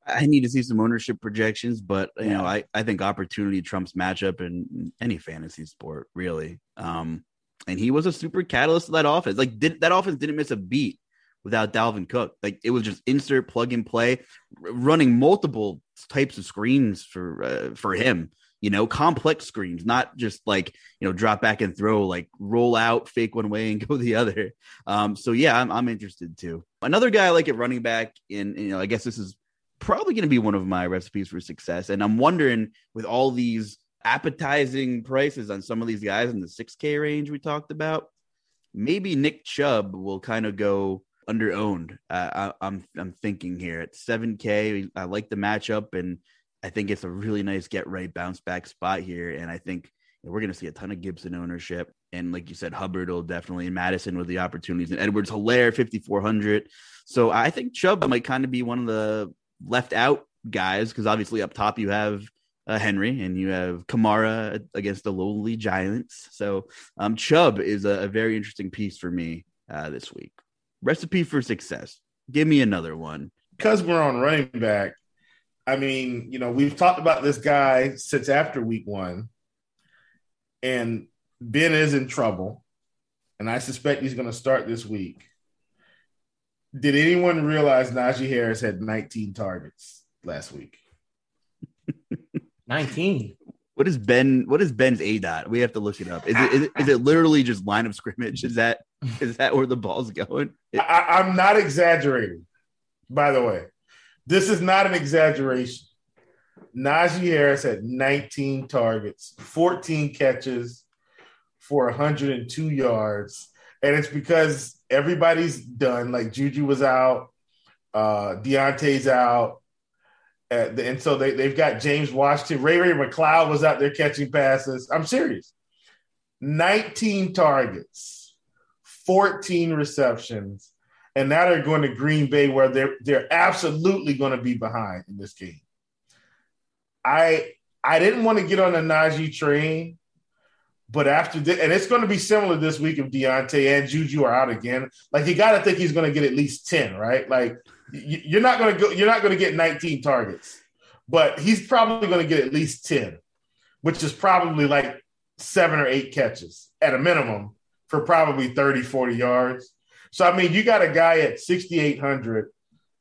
I need to see some ownership projections, but you know, I, I think opportunity trumps matchup in any fantasy sport, really. Um, and he was a super catalyst of that offense. Like did, that offense didn't miss a beat without Dalvin Cook. Like it was just insert plug and play, r- running multiple types of screens for uh, for him. You know, complex screens, not just like you know drop back and throw, like roll out, fake one way and go the other. Um, so yeah, I'm I'm interested too. Another guy I like at running back, and you know, I guess this is probably going to be one of my recipes for success. And I'm wondering with all these appetizing prices on some of these guys in the 6K range we talked about, maybe Nick Chubb will kind of go under owned. Uh, I, I'm I'm thinking here at 7K. I like the matchup, and I think it's a really nice get right bounce back spot here. And I think we're going to see a ton of Gibson ownership. And like you said, Hubbard will definitely, and Mattison with the opportunities, and Edwards Helaire, 5,400. So I think Chubb might kind of be one of the left out guys because obviously up top you have uh, Henry, and you have Kamara against the lowly Giants. So um, Chubb is a, a, very interesting piece for me uh, this week. Recipe for success. Give me another one. Because we're on running back, I mean, you know, we've talked about this guy since after week one, and Ben is in trouble, and I suspect he's going to start this week. Did anyone realize Najee Harris had 19 targets last week? 19. What is Ben? What is Ben's A dot? We have to look it up. Is it, is it is it literally just line of scrimmage? Is that is that where the ball's going? I, I'm not exaggerating. By the way, this is not an exaggeration. Najee Harris had 19 targets, 14 catches for 102 yards, and it's because everybody's done. Like Juju was out, uh, Diontae's out, uh, and so they, they've got James Washington. Ray Ray McCloud was out there catching passes. I'm serious. 19 targets, 14 receptions, and now they're going to Green Bay where they're they're absolutely going to be behind in this game. I I didn't want to get on the Najee train, but after this, and it's going to be similar this week if Diontae and Juju are out again. Like you got to think he's going to get at least 10, right? Like you're not going to go. You're not going to get 19 targets, but he's probably going to get at least 10, which is probably like seven or eight catches at a minimum for probably 30, 40 yards. So I mean, you got a guy at 6,800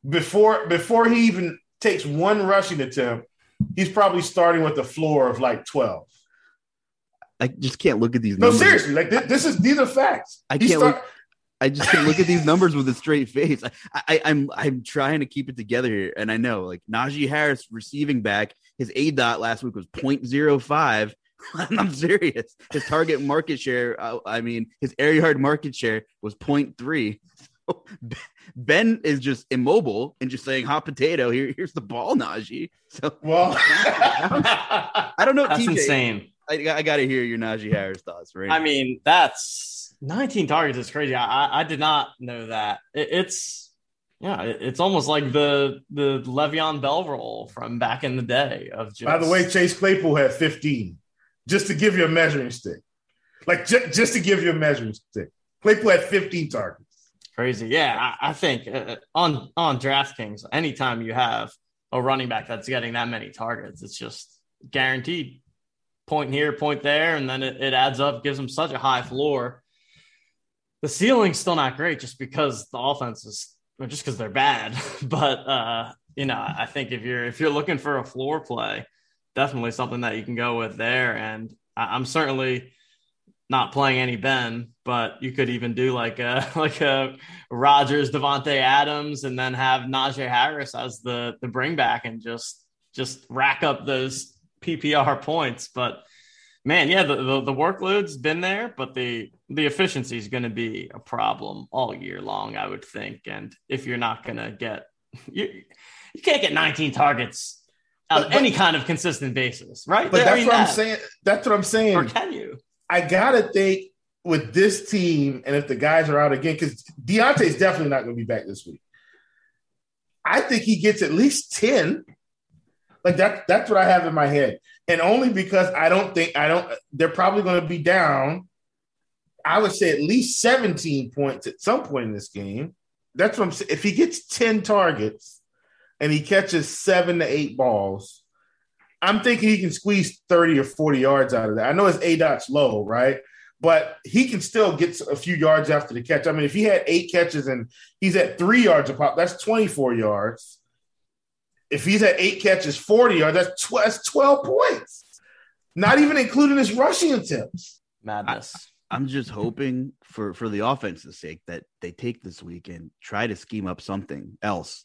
before before he even takes one rushing attempt. He's probably starting with a floor of like 12. I just can't look at these. Numbers. No, seriously, like this, this is these are facts. I can't start, look. I just can't look at these numbers with a straight face. I, I, I'm I'm trying to keep it together here, and I know like Najee Harris receiving back his A dot last week was 0.05. I'm serious. His target market share, uh, I mean, his air yard market share was 0.3. So ben is just immobile and just saying hot potato. Here, here's the ball, Najee. So well, I don't know. That's TJ, insane. I, I got to hear your Najee Harris thoughts, right? I mean, that's 19 targets is crazy. I, I did not know that. It, it's yeah, it, it's almost like the the Le'Veon Bell role from back in the day of just. by the way, Chase Claypool had 15, just to give you a measuring stick. Like ju- just to give you a measuring stick. Claypool had 15 targets. Crazy. Yeah, I, I think uh, on on DraftKings, anytime you have a running back that's getting that many targets, it's just guaranteed point here, point there, and then it, it adds up, gives them such a high floor. The ceiling's still not great just because the offense is just because they're bad. but uh, you know, I think if you're if you're looking for a floor play, definitely something that you can go with there. And I, I'm certainly not playing any Ben, but you could even do like a like a Rodgers, Davante Adams, and then have Najee Harris as the the bring back and just just rack up those PPR points. But man, yeah, the, the, the workload's been there, but the the efficiency is going to be a problem all year long, I would think. And if you're not going to get you, you can't get 19 targets on But- any kind of consistent basis, right? But I that's mean, what I'm saying. That's what I'm saying. Or can you? I gotta think with this team, and if the guys are out again, because Diontae's definitely not going to be back this week. I think he gets at least ten. Like that. That's what I have in my head, and only because I don't think I don't. They're probably going to be down. I would say at least seventeen points at some point in this game. That's what I'm saying. If he gets ten targets and he catches seven to eight balls, I'm thinking he can squeeze 30 or 40 yards out of that. I know his A dot's low, right? But he can still get a few yards after the catch. I mean, if he had eight catches and he's at three yards a pop, that's 24 yards. If he's at eight catches, 40 yards, that's, tw- that's 12 points. Not even including his rushing attempts. Madness. I'm just hoping for for the offense's sake that they take this week and try to scheme up something else.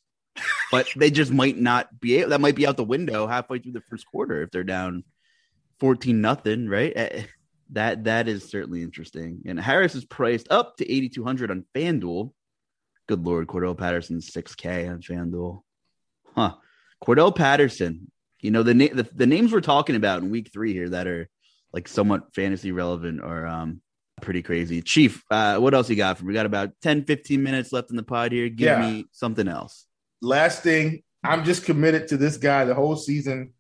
but they just might not be able. That might be out the window halfway through the first quarter if they're down fourteen nothing. Right? Eh, That that is certainly interesting. And Harris is priced up to eighty two hundred on FanDuel. Good lord, Cordarrelle Patterson six K on FanDuel. Huh? Cordarrelle Patterson. You know the, na- the the names we're talking about in week three here that are like somewhat fantasy relevant are um pretty crazy. Chief, uh, what else you got me? We got about 10, 15 minutes left in the pod here. Give Yeah. me something else. Last thing, I'm just committed to this guy the whole season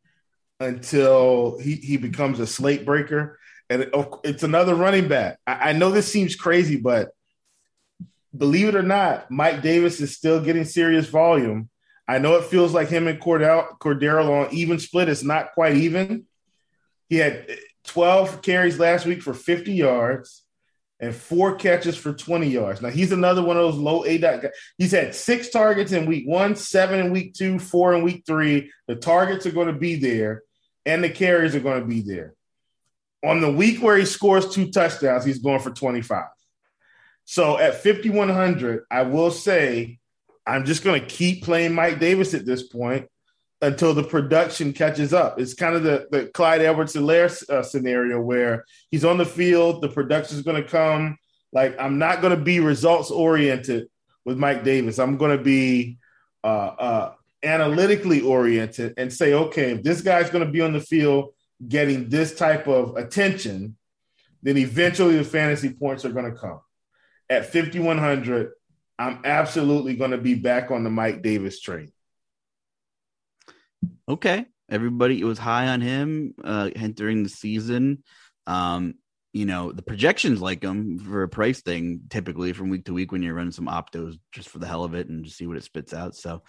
until he, he becomes a slate breaker. And it- it's another running back. I, I know this seems crazy, but believe it or not, Mike Davis is still getting serious volume. I know it feels like him and Cordell Cordero on even split. It's not quite even. He had 12 carries last week for 50 yards and four catches for 20 yards. Now he's another one of those low A dot guys. He's had six targets in week one, seven in week two, four in week three. The targets are going to be there, and the carries are going to be there. On the week where he scores two touchdowns, he's going for 25. So at 5,100, I will say I'm just going to keep playing Mike Davis at this point until the production catches up. It's kind of the, the Clyde Edwards Helaire uh, scenario where he's on the field, the production is going to come. Like, I'm not going to be results oriented with Mike Davis. I'm going to be uh, uh, analytically oriented and say, okay, if this guy's going to be on the field getting this type of attention, then eventually the fantasy points are going to come. At 5,100, I'm absolutely going to be back on the Mike Davis train. Okay. Everybody it was high on him uh, entering the season. Um, you know, the projections like him for a price thing typically from week to week when you're running some optos just for the hell of it and just see what it spits out. So,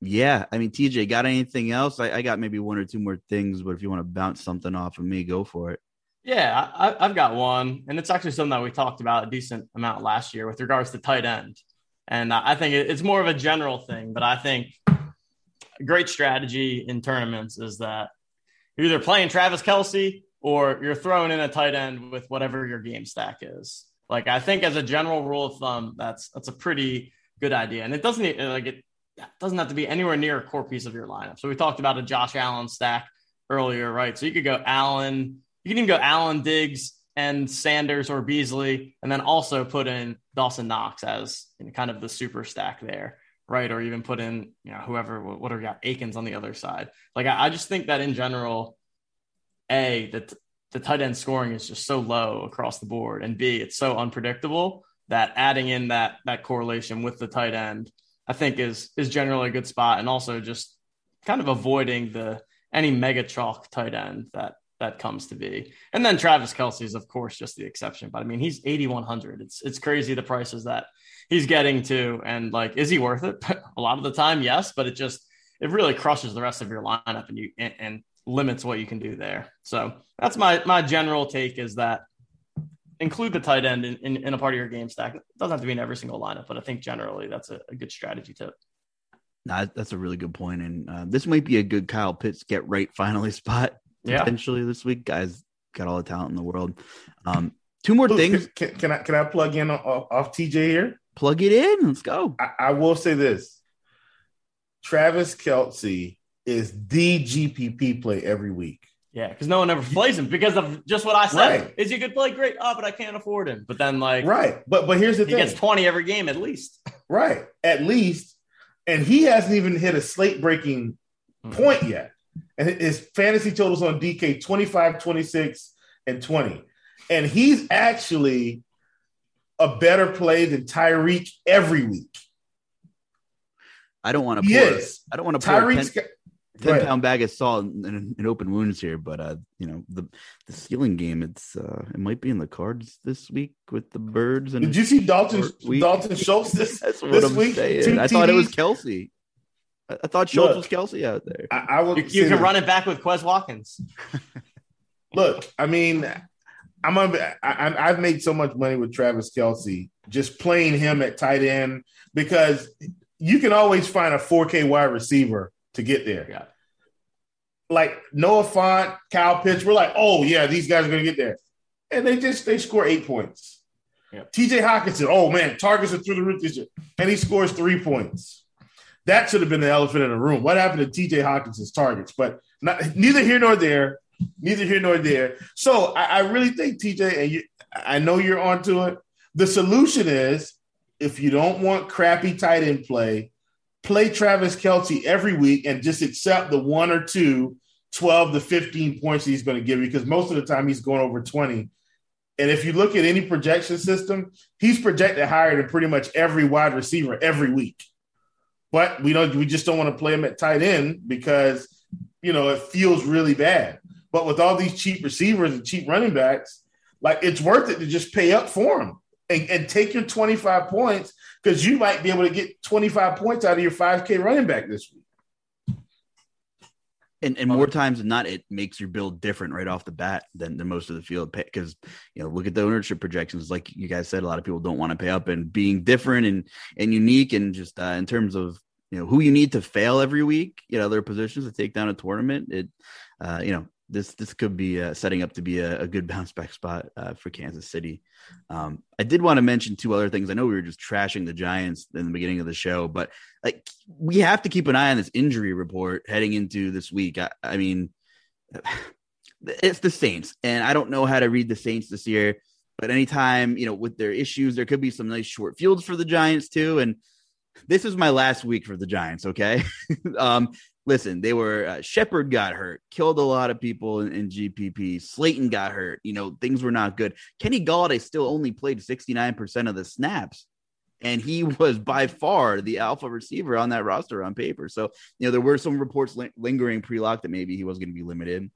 yeah, I mean, TJ, got anything else? I, I got maybe one or two more things, but if you want to bounce something off of me, go for it. Yeah, I, I've got one, and it's actually something that we talked about a decent amount last year with regards to tight end. And I think it's more of a general thing, but I think a great strategy in tournaments is that you're either playing Travis Kelce or you're throwing in a tight end with whatever your game stack is. Like I think as a general rule of thumb, that's that's a pretty good idea. And it doesn't like it doesn't have to be anywhere near a core piece of your lineup. So we talked about a Josh Allen stack earlier, right? So you could go Allen, you can even go Allen Diggs and Sanders or Beasley, and then also put in Dawson Knox as kind of the super stack there, right? Or even put in, you know, whoever, whatever got Akins on the other side. Like I, I just think that in general, A, that the tight end scoring is just so low across the board, and B, it's so unpredictable that adding in that that correlation with the tight end, I think is is generally a good spot, and also just kind of avoiding the any mega chalk tight end that that comes to be. And then Travis Kelce is of course just the exception, but I mean he's 8100. It's it's crazy the prices that he's getting to, and like is he worth it? a lot of the time, yes, but it just it really crushes the rest of your lineup, and you and, and limits what you can do there. So that's my my general take is that include the tight end in, in, in, a part of your game stack. It doesn't have to be in every single lineup, but I think generally that's a, a good strategy tip. That's a really good point, and uh, this might be a good Kyle Pitts get right finally spot yeah. potentially this week. Guys got all the talent in the world. Um, two more Luke, things. Can, can, I can I plug in off, off TJ here? Plug it in. Let's go. I, I will say this: Travis Kelce is the GPP play every week. Yeah, because no one ever plays him because of just what I said. Right. Is he a good play? Great. Oh, but I can't afford him. But then, like, right. But but here's the he thing: he gets twenty every game at least. Right, at least, and he hasn't even hit a slate breaking mm-hmm. point yet. And his fantasy totals on DK 25, 26, and 20. And he's actually a better play than Tyreek every week. I don't want to. Pour, is. I don't want to. Tyreek's got, 10 pound bag of salt and, and, open wounds here, but uh, you know the the ceiling game. It's uh, it might be in the cards this week with the birds. And did you see Dalton Dalton Schultz this That's what this I'm week? Saying. I thought it was Kelce. I, I thought Schultz Look, was Kelce out there. I, I would. You, you can run it back with Quez Watkins. Look, I mean, I'm a, I, I've made so much money with Travis Kelce just playing him at tight end because you can always find a 4K wide receiver to get there. Yeah. Like Noah Fant, Kyle Pitts, we're like, oh yeah, these guys are gonna get there. And they just they score eight points. Yeah. TJ Hockenson, oh man, targets are through the roof this year. And he scores three points. That should have been the elephant in the room. What happened to TJ Hockenson's targets? But not, neither here nor there. Neither here nor there. So I, I really think TJ, and you, I know you're onto it. The solution is if you don't want crappy tight end play, play Travis Kelce every week and just accept the one or two 12 to 15 points he's going to give you because most of the time he's going over 20. And if you look at any projection system, he's projected higher than pretty much every wide receiver every week. But we don't we just don't want to play him at tight end because you know it feels really bad. But with all these cheap receivers and cheap running backs, like it's worth it to just pay up for him and, and take your 25 points because you might be able to get 25 points out of your 5K running back this week. And, and more times than not, it makes your build different right off the bat than, than most of the field because you know look at the ownership projections. Like you guys said, a lot of people don't want to pay up and being different and and unique and just uh, in terms of you know who you need to fail every week. You know their positions to take down a tournament. It uh, you know this this could be uh, setting up to be a, a good bounce back spot uh, for Kansas City. Um, I did want to mention two other things. I know we were just trashing the Giants in the beginning of the show, but like we have to keep an eye on this injury report heading into this week. I, I mean, it's the Saints, and I don't know how to read the Saints this year. But anytime you know with their issues, there could be some nice short fields for the Giants too, and this is my last week for the Giants. Okay, um, listen, they were uh, Shepard got hurt, killed a lot of people in, in, GPP. Slayton got hurt. You know, things were not good. Kenny Golladay still only played 69% of the snaps. And he was by far the alpha receiver on that roster on paper. So, you know, there were some reports lingering pre lock that maybe he was going to be limited.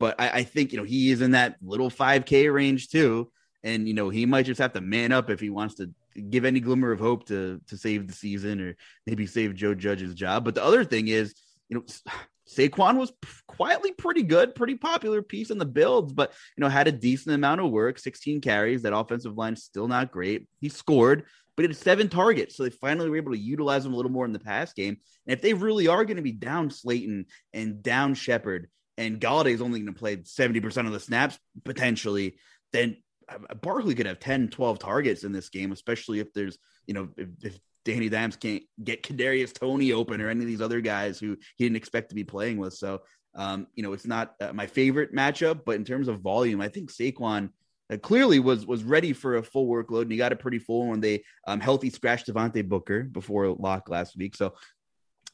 But I, I think, you know, he is in that little 5K range too. And, you know, he might just have to man up if he wants to give any glimmer of hope to to save the season or maybe save Joe Judge's job. But the other thing is, you know, Saquon was quietly pretty good, pretty popular piece in the builds, but you know, had a decent amount of work, 16 carries. That offensive line still not great. He scored, but he had seven targets. So they finally were able to utilize him a little more in the pass game. And if they really are going to be down Slayton and down Shepard, and Golladay is only going to play 70% of the snaps potentially, then uh, Barkley could have 10, 12 targets in this game, especially if there's, you know, if, if Danny Dimes can't get Kadarius Toney open or any of these other guys who he didn't expect to be playing with. So, um, you know, it's not uh, my favorite matchup, but in terms of volume, I think Saquon uh, clearly was was ready for a full workload, and he got a pretty full when they um, healthy scratched Devonta Booker before lock last week. So,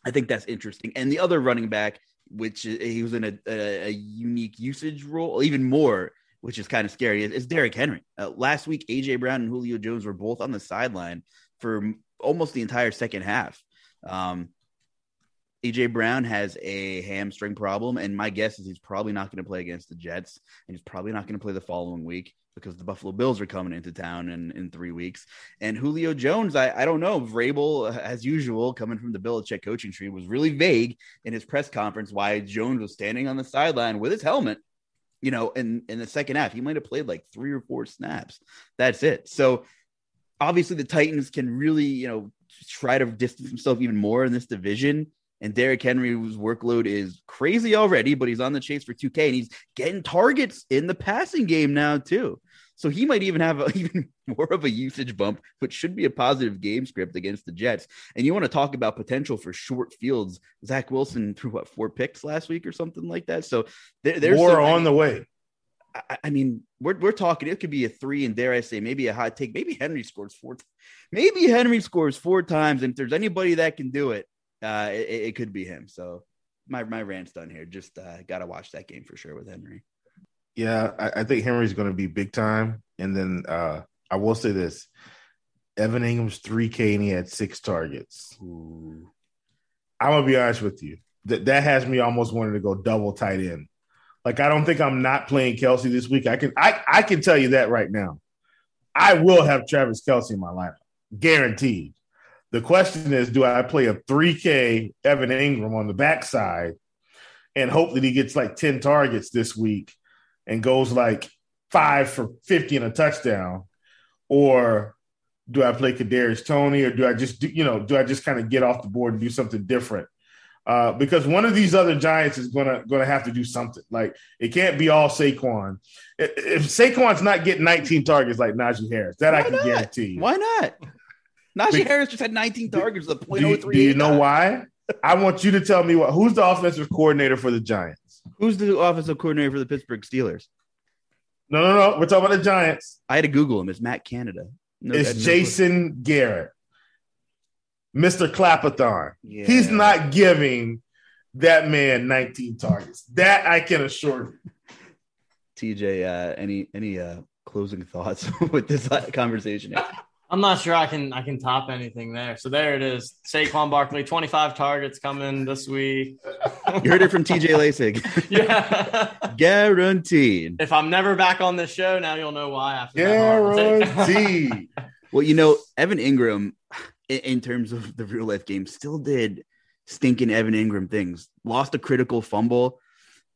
I think that's interesting. And the other running back, which uh, he was in a, a, a unique usage role, even more which is kind of scary, is, is Derrick Henry. Uh, last week, AJ Brown and Julio Jones were both on the sideline for almost the entire second half. Um, AJ Brown has a hamstring problem, and my guess is he's probably not going to play against the Jets, and he's probably not going to play the following week because the Buffalo Bills are coming into town in, in three weeks. And Julio Jones, I, I don't know, Vrabel, as usual, coming from the Belichick coaching tree, was really vague in his press conference why Jones was standing on the sideline with his helmet you know, in in the second half, he might have played like three or four snaps. That's it. So obviously the Titans can really, you know, try to distance himself even more in this division. And Derrick Henry's workload is crazy already, but he's on the chase for 2K and he's getting targets in the passing game now, too. So he might even have a, even more of a usage bump, which should be a positive game script against the Jets. And you want to talk about potential for short fields. Zach Wilson threw what four picks last week or something like that. So there, there's more on the way. I, I mean, we're we're talking. It could be a three, and dare I say, maybe a hot take. Maybe Henry scores four. Maybe Henry scores four times, and if there's anybody that can do it, uh, it, it could be him. So my my rant's done here. Just uh, got to watch that game for sure with Henry. Yeah, I, I think Henry's going to be big time. And then uh, I will say this: Evan Engram's 3K and he had six targets. Ooh. I'm gonna be honest with you. That that has me almost wanting to go double tight end. Like I don't think I'm not playing Kelce this week. I can I I can tell you that right now. I will have Travis Kelce in my lineup, guaranteed. The question is, do I play a 3K Evan Engram on the backside and hope that he gets like 10 targets this week and goes like five for 50 and a touchdown? Or do I play Kadarius Toney or do I just do, you know, do I just kind of get off the board and do something different? Uh, because one of these other giants is gonna gonna have to do something. Like it can't be all Saquon. If, Saquon's not getting 19 targets like Najee Harris, that I can not? guarantee you. Why not? Najee Harris just had 19 targets The a Do you, .038. do you know why? I want you to tell me what. Who's the offensive coordinator for the Giants? Who's the offensive coordinator for the Pittsburgh Steelers? No, no, no. We're talking about the Giants. I had to Google him. It's Matt Canada. No, it's no Jason Garrett, Mr. Clapathon. clue. He's not giving that man 19 targets. That I can assure you. TJ. Uh, any any uh, closing thoughts with this conversation? I'm not sure I can I can top anything there. So there it is. Saquon Barkley, 25 targets coming this week. You heard it from TJ Laessig. yeah. Guaranteed. if I'm never back on this show, now you'll know why. After that horrible. Guaranteed. Well, you know, Evan Engram, in, in terms of the real life game, still did stinking Evan Engram things. Lost a critical fumble.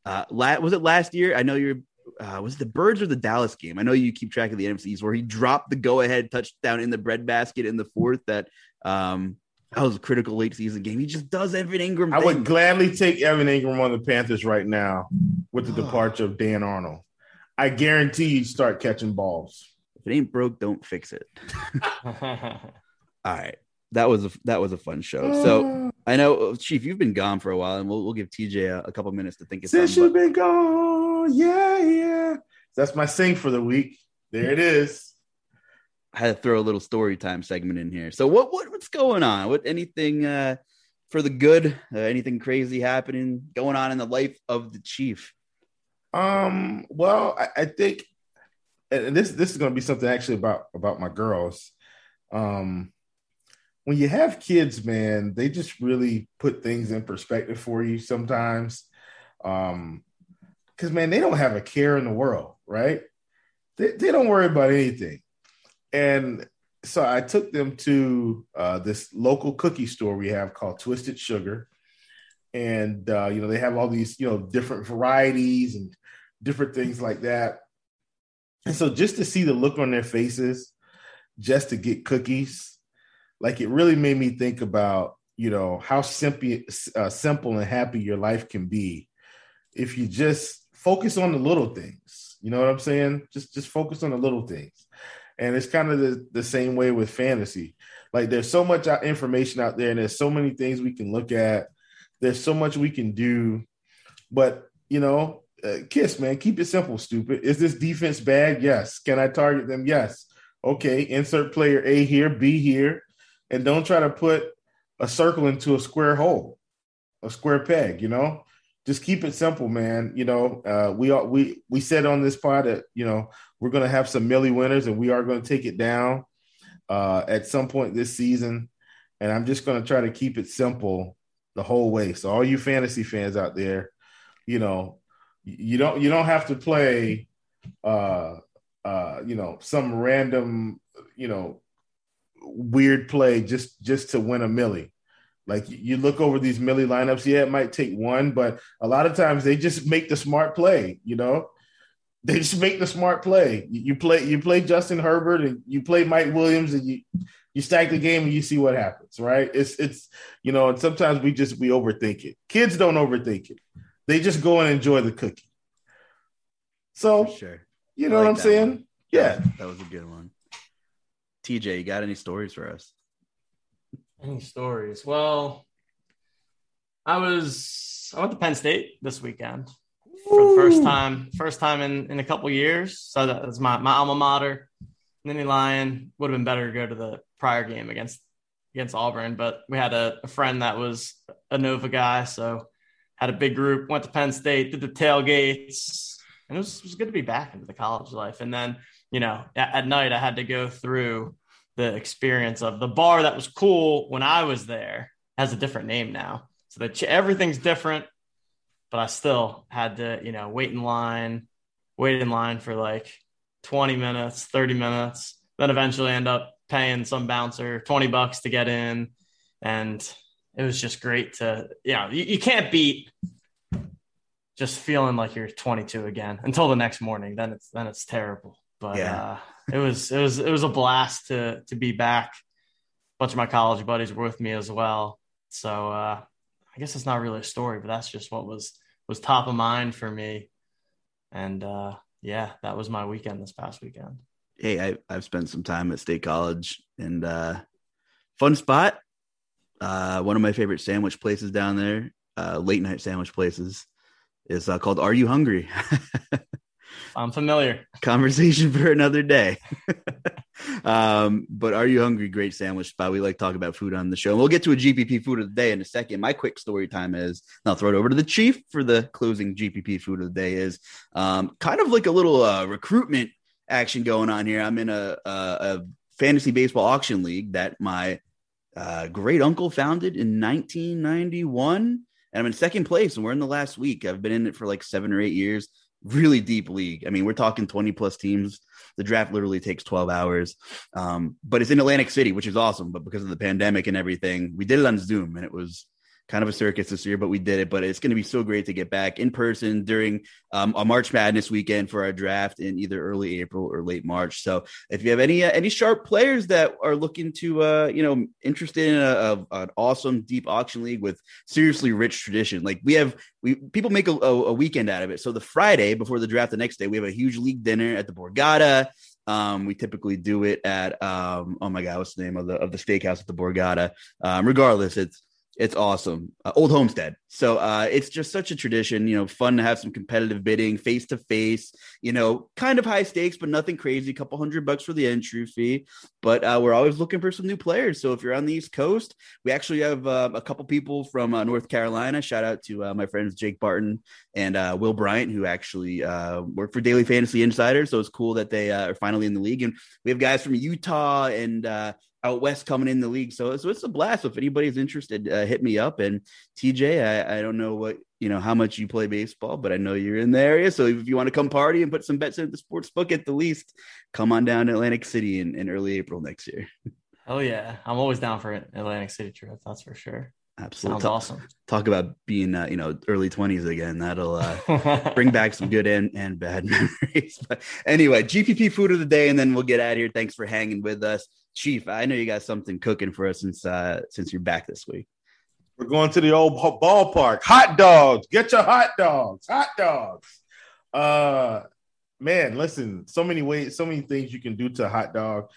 Uh, la- was it last year? I know you're. Uh, was it the Birds or the Dallas game? I know you keep track of the NFCs where he dropped the go ahead touchdown in the breadbasket in the fourth. That um, that was a critical late season game. He just does Evan Engram. I would gladly take Evan Engram on the Panthers right now with the departure of Dan Arnold. I guarantee you start catching balls. if it ain't broke, don't fix it. All right. That was a that was a fun show. So I know, Chief, you've been gone for a while, and we'll, we'll give TJ a, a couple minutes to think of since you've been gone, yeah, yeah. That's my sing for the week. There it is. I had to throw a little story time segment in here. So what, what what's going on? What anything uh, for the good? Uh, anything crazy happening going on in the life of the chief? Um, well, I, I think, and this this is going to be something actually about about my girls. Um, when you have kids, man, they just really put things in perspective for you sometimes. Um, because man, they don't have a care in the world, right? They they don't worry about anything, and so I took them to uh, this local cookie store we have called Twisted Sugar, and uh, you know they have all these you know different varieties and different things like that. And so just to see the look on their faces, just to get cookies, like it really made me think about you know how simple uh, simple and happy your life can be if you just focus on the little things You know what I'm saying? Just just focus on the little things. And it's kind of the, the same way with fantasy. Like there's so much information out there, and there's so many things we can look at. There's so much we can do, but you know, uh, kiss man, keep it simple. Stupid. Is this defense bad? Yes. Can I target them? Yes. Okay. Insert player A here, B here, and don't try to put a circle into a square hole, a square peg. You know, just keep it simple, man. You know, uh, we are we we said on this pod that you know we're going to have some Millie winners, and we are going to take it down uh, at some point this season. And I'm just going to try to keep it simple the whole way. So all you fantasy fans out there, you know, you don't you don't have to play, uh, uh, you know, some random, you know, weird play just just to win a millie. Like you look over these millie lineups, yeah, it might take one, but a lot of times they just make the smart play. You know, they just make the smart play. You play you play Justin Herbert and you play Mike Williams and you you stack the game and you see what happens, right? It's it's you know, and sometimes we just we overthink it. Kids don't overthink it. They just go and enjoy the cookie. So sure. You know like what I'm saying? One. Yeah. That was, that was a good one. TJ, you got any stories for us? Any stories? Well, I was I went to Penn State this weekend for the first time, first time in, in a couple years. So that was my, my alma mater. Nittany Lion would have been better to go to the prior game against against Auburn, but we had a, a friend that was a Nova guy, so had a big group. Went to Penn State, did the tailgates, and it was, it was good to be back into the college life. And then you know at, at night I had to go through the experience of the bar that was cool when I was there has a different name now. So that everything's different but I still had to, you know, wait in line, wait in line for like 20 minutes, 30 minutes, then eventually end up paying some bouncer 20 bucks to get in. And it was just great to, you know, you, you can't beat just feeling like you're 22 again until the next morning. Then it's, then it's terrible. But yeah. uh, it was, it was, it was a blast to, to be back. A bunch of my college buddies were with me as well. So, uh, I guess it's not really a story, but that's just what was was top of mind for me. And uh, yeah, that was my weekend this past weekend. Hey, I, I've spent some time at State College and uh, fun spot. Uh, one of my favorite sandwich places down there, uh, late night sandwich places, is uh, called Are You Hungry? I'm familiar. Conversation for another day. um, but are you hungry? Great sandwich spot. We like talk about food on the show. And we'll get to a GPP food of the day in a second. My quick story time is I'll throw it over to the chief for the closing GPP food of the day. Is um, kind of like a little uh, recruitment action going on here. I'm in a, a, a fantasy baseball auction league that my uh, great uncle founded in 1991 and I'm in second place and we're in the last week. I've been in it for like seven or eight years really deep league. I mean, we're talking 20 plus teams. The draft literally takes 12 hours. Um, but it's in Atlantic City, which is awesome. But because of the pandemic and everything, we did it on Zoom and it was kind of a circus this year, but we did it. But it's going to be so great to get back in person during um, a March Madness weekend for our draft in either early April or late March. So if you have any uh, any sharp players that are looking to uh, you know interested in a, a, an awesome deep auction league with seriously rich tradition, like we have we people make a, a, weekend out of it. So the Friday before the draft, the next day we have a huge league dinner at the Borgata. Um, we typically do it at um, oh my god, what's the name of the of the steakhouse at the Borgata? Um, regardless, it's it's awesome. Uh, Old Homestead. So uh, it's just such a tradition, you know, fun to have some competitive bidding face to face, you know, kind of high stakes, but nothing crazy. A couple hundred bucks for the entry fee. But uh, we're always looking for some new players. So if you're on the East Coast, we actually have uh, a couple people from uh, North Carolina. Shout out to uh, my friends Jake Barton and Will Bryant, who actually work for Daily Fantasy Insider. So it's cool that they are finally in the league. And we have guys from Utah and out west coming in the league. So, so it's a blast. If anybody's interested, uh, hit me up. And TJ, I, I don't know what you know how much you play baseball, but I know you're in the area. So if you want to come party and put some bets in the sports book at the least, come on down to Atlantic City in, in early April next year. Oh yeah, I'm always down for an Atlantic City trip. That's for sure. Absolutely, sounds awesome. Talk about being, uh, you know, early twenties again. That'll uh, bring back some good and, and bad memories. But anyway, GPP food of the day, and then we'll get out of here. Thanks for hanging with us. Chief, I know you got something cooking for us since uh, since you're back this week. We're going to the old ballpark. Hot dogs. Get your hot dogs. Hot dogs. Uh, man, listen, so many ways, so many things you can do to a hot dog.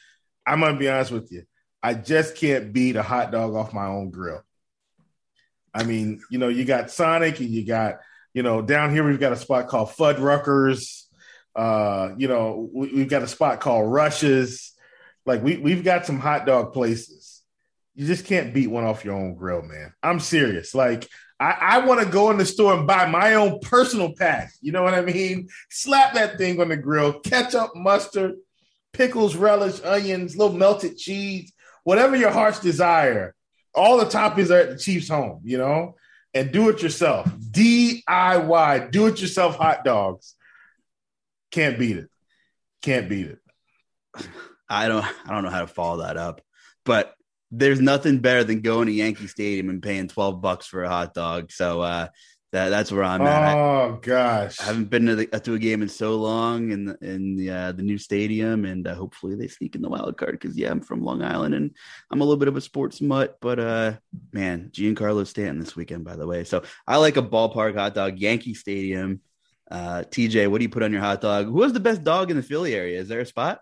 I'm gonna be honest with you. I just can't beat a hot dog off my own grill. I mean, you know, you got Sonic and you got, you know, down here we've got a spot called Fuddruckers. Uh, you know, we, have got a spot called Rushes. Like we we've got some hot dog places. You just can't beat one off your own grill, man. I'm serious. Like I, I want to go in the store and buy my own personal pack. You know what I mean? Slap that thing on the grill, ketchup, mustard, pickles, relish, onions, little melted cheese, whatever your heart's desire. All the toppings are at the Chiefs' home, you know, and do it yourself. DIY, do it yourself hot dogs. Can't beat it. Can't beat it. I don't I don't know how to follow that up. But there's nothing better than going to Yankee Stadium and paying 12 bucks for a hot dog. So uh, that that's where I'm at. Oh gosh, I haven't been to, the, to a game in so long in the, in the, uh, the new stadium, and uh, hopefully they sneak in the wild card because yeah, I'm from Long Island and I'm a little bit of a sports mutt, but uh, man, Giancarlo Stanton this weekend, by the way. So I like a ballpark hot dog, Yankee Stadium. Uh, TJ, what do you put on your hot dog? Who has the best dog in the Philly area? Is there a spot?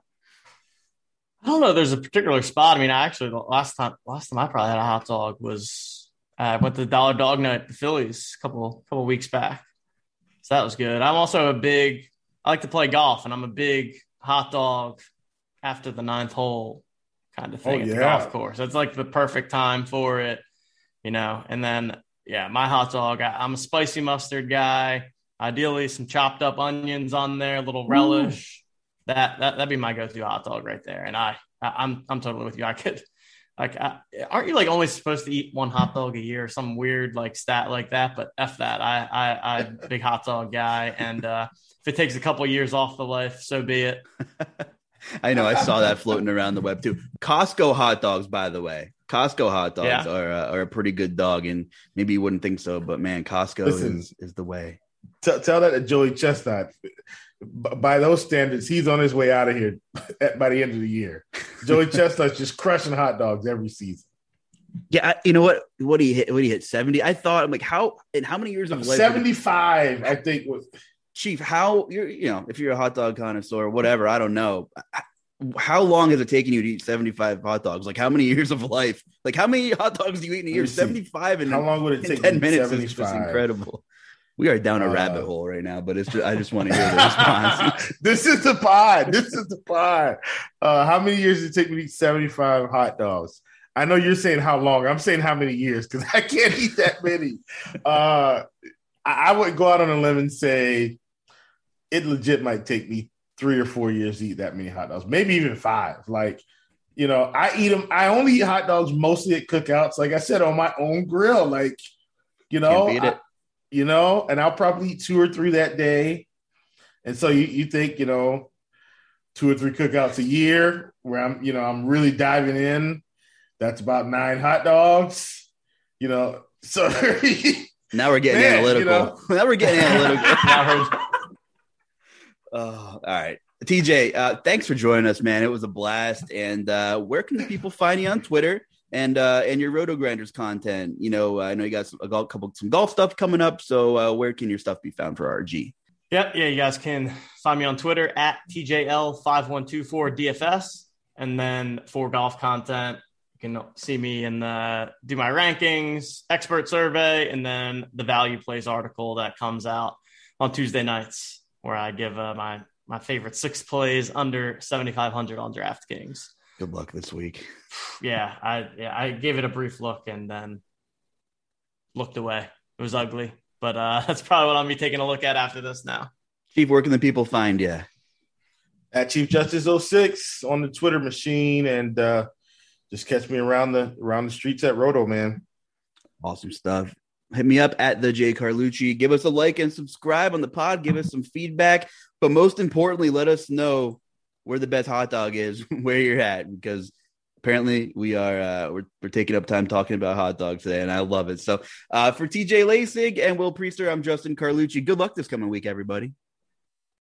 I don't know. There's a particular spot. I mean, I actually the last time last time I probably had a hot dog was uh, I went to Dollar Dog Night, the Phillies, a couple couple weeks back. So that was good. I'm also a big. I like to play golf, and I'm a big hot dog after the ninth hole kind of thing oh, at the golf course. It's like the perfect time for it, you know. And then yeah, my hot dog. I, am a spicy mustard guy. Ideally, some chopped up onions on there, a little relish. Ooh that that that'd be my go-to hot dog right there. And I, I am I'm, I'm totally with you. I could like I, aren't you like only supposed to eat one hot dog a year or some weird like stat like that? But f that. I I I'm big hot dog guy, and uh, if it takes a couple of years off the life, so be it. I know. I saw that floating around the web too. Costco hot dogs, by the way. Costco hot dogs yeah. are uh, are a pretty good dog, and maybe you wouldn't think so, but man, Costco Listen, is is the way. T- tell that to Joey Chestnut by those standards, he's on his way out of here by the end of the year. Joey Chestnut's just crushing hot dogs every season. Yeah, you know what? What he hit? What he hit? Seventy. I thought I'm like, how in how many years of life? Seventy five, I think. Was Chief? How you're? You know, if you're a hot dog connoisseur, whatever, I don't know. How long has it taken you to eat 75 hot dogs? Like how many years of life? Like how many hot dogs do you eat in a year? 75 and how long would it take? 10 minutes 75? is just incredible. We are down a uh, rabbit hole right now, but it's just, I just want to hear the response. this is the pod. This is the pod. Uh, how many years did it take me to eat 75 hot dogs? I know you're saying how long. I'm saying how many years because I can't eat that many. Uh, I, I would go out on a limb and say it legit might take me three or four years to eat that many hot dogs, maybe even five. Like, you know, I eat them. I only eat hot dogs mostly at cookouts. Like I said, on my own grill. Like, you know, I, you know, and I'll probably eat two or three that day. And so you, you think, you know, two or three cookouts a year where I'm, you know, I'm really diving in. That's about nine hot dogs, you know. So now we're getting man, analytical. You know? now we're getting analytical. oh, all right. TJ, uh, thanks for joining us, man. It was a blast. And uh, where can the people find you on Twitter? And uh, and your RotoGrinders content. You know, I know you got some, a couple some golf stuff coming up. So uh, where can your stuff be found for RG? Yep, yeah, you guys can find me on Twitter at TJL5124DFS, and then for golf content, you can see me and do my rankings, expert survey, and then the value plays article that comes out on Tuesday nights, where I give uh, my my favorite six plays under 7,500 on DraftKings. Good luck this week. Yeah, I yeah, I gave it a brief look and then looked away. It was ugly, but uh, that's probably what I'll be taking a look at after this now. Chief, where can the people find you? At Chief Justice 06 on the Twitter machine, and uh, just catch me around the around the streets at Roto, man. Awesome stuff. Hit me up at the J Carlucci. Give us a like and subscribe on the pod. Give us some feedback, but most importantly, let us know where the best hot dog is, where you're at, because apparently we are uh, we're, we're taking up time talking about hot dogs today, and I love it. So uh, for TJ Laessig and Will Priester, I'm Justin Carlucci. Good luck this coming week, everybody.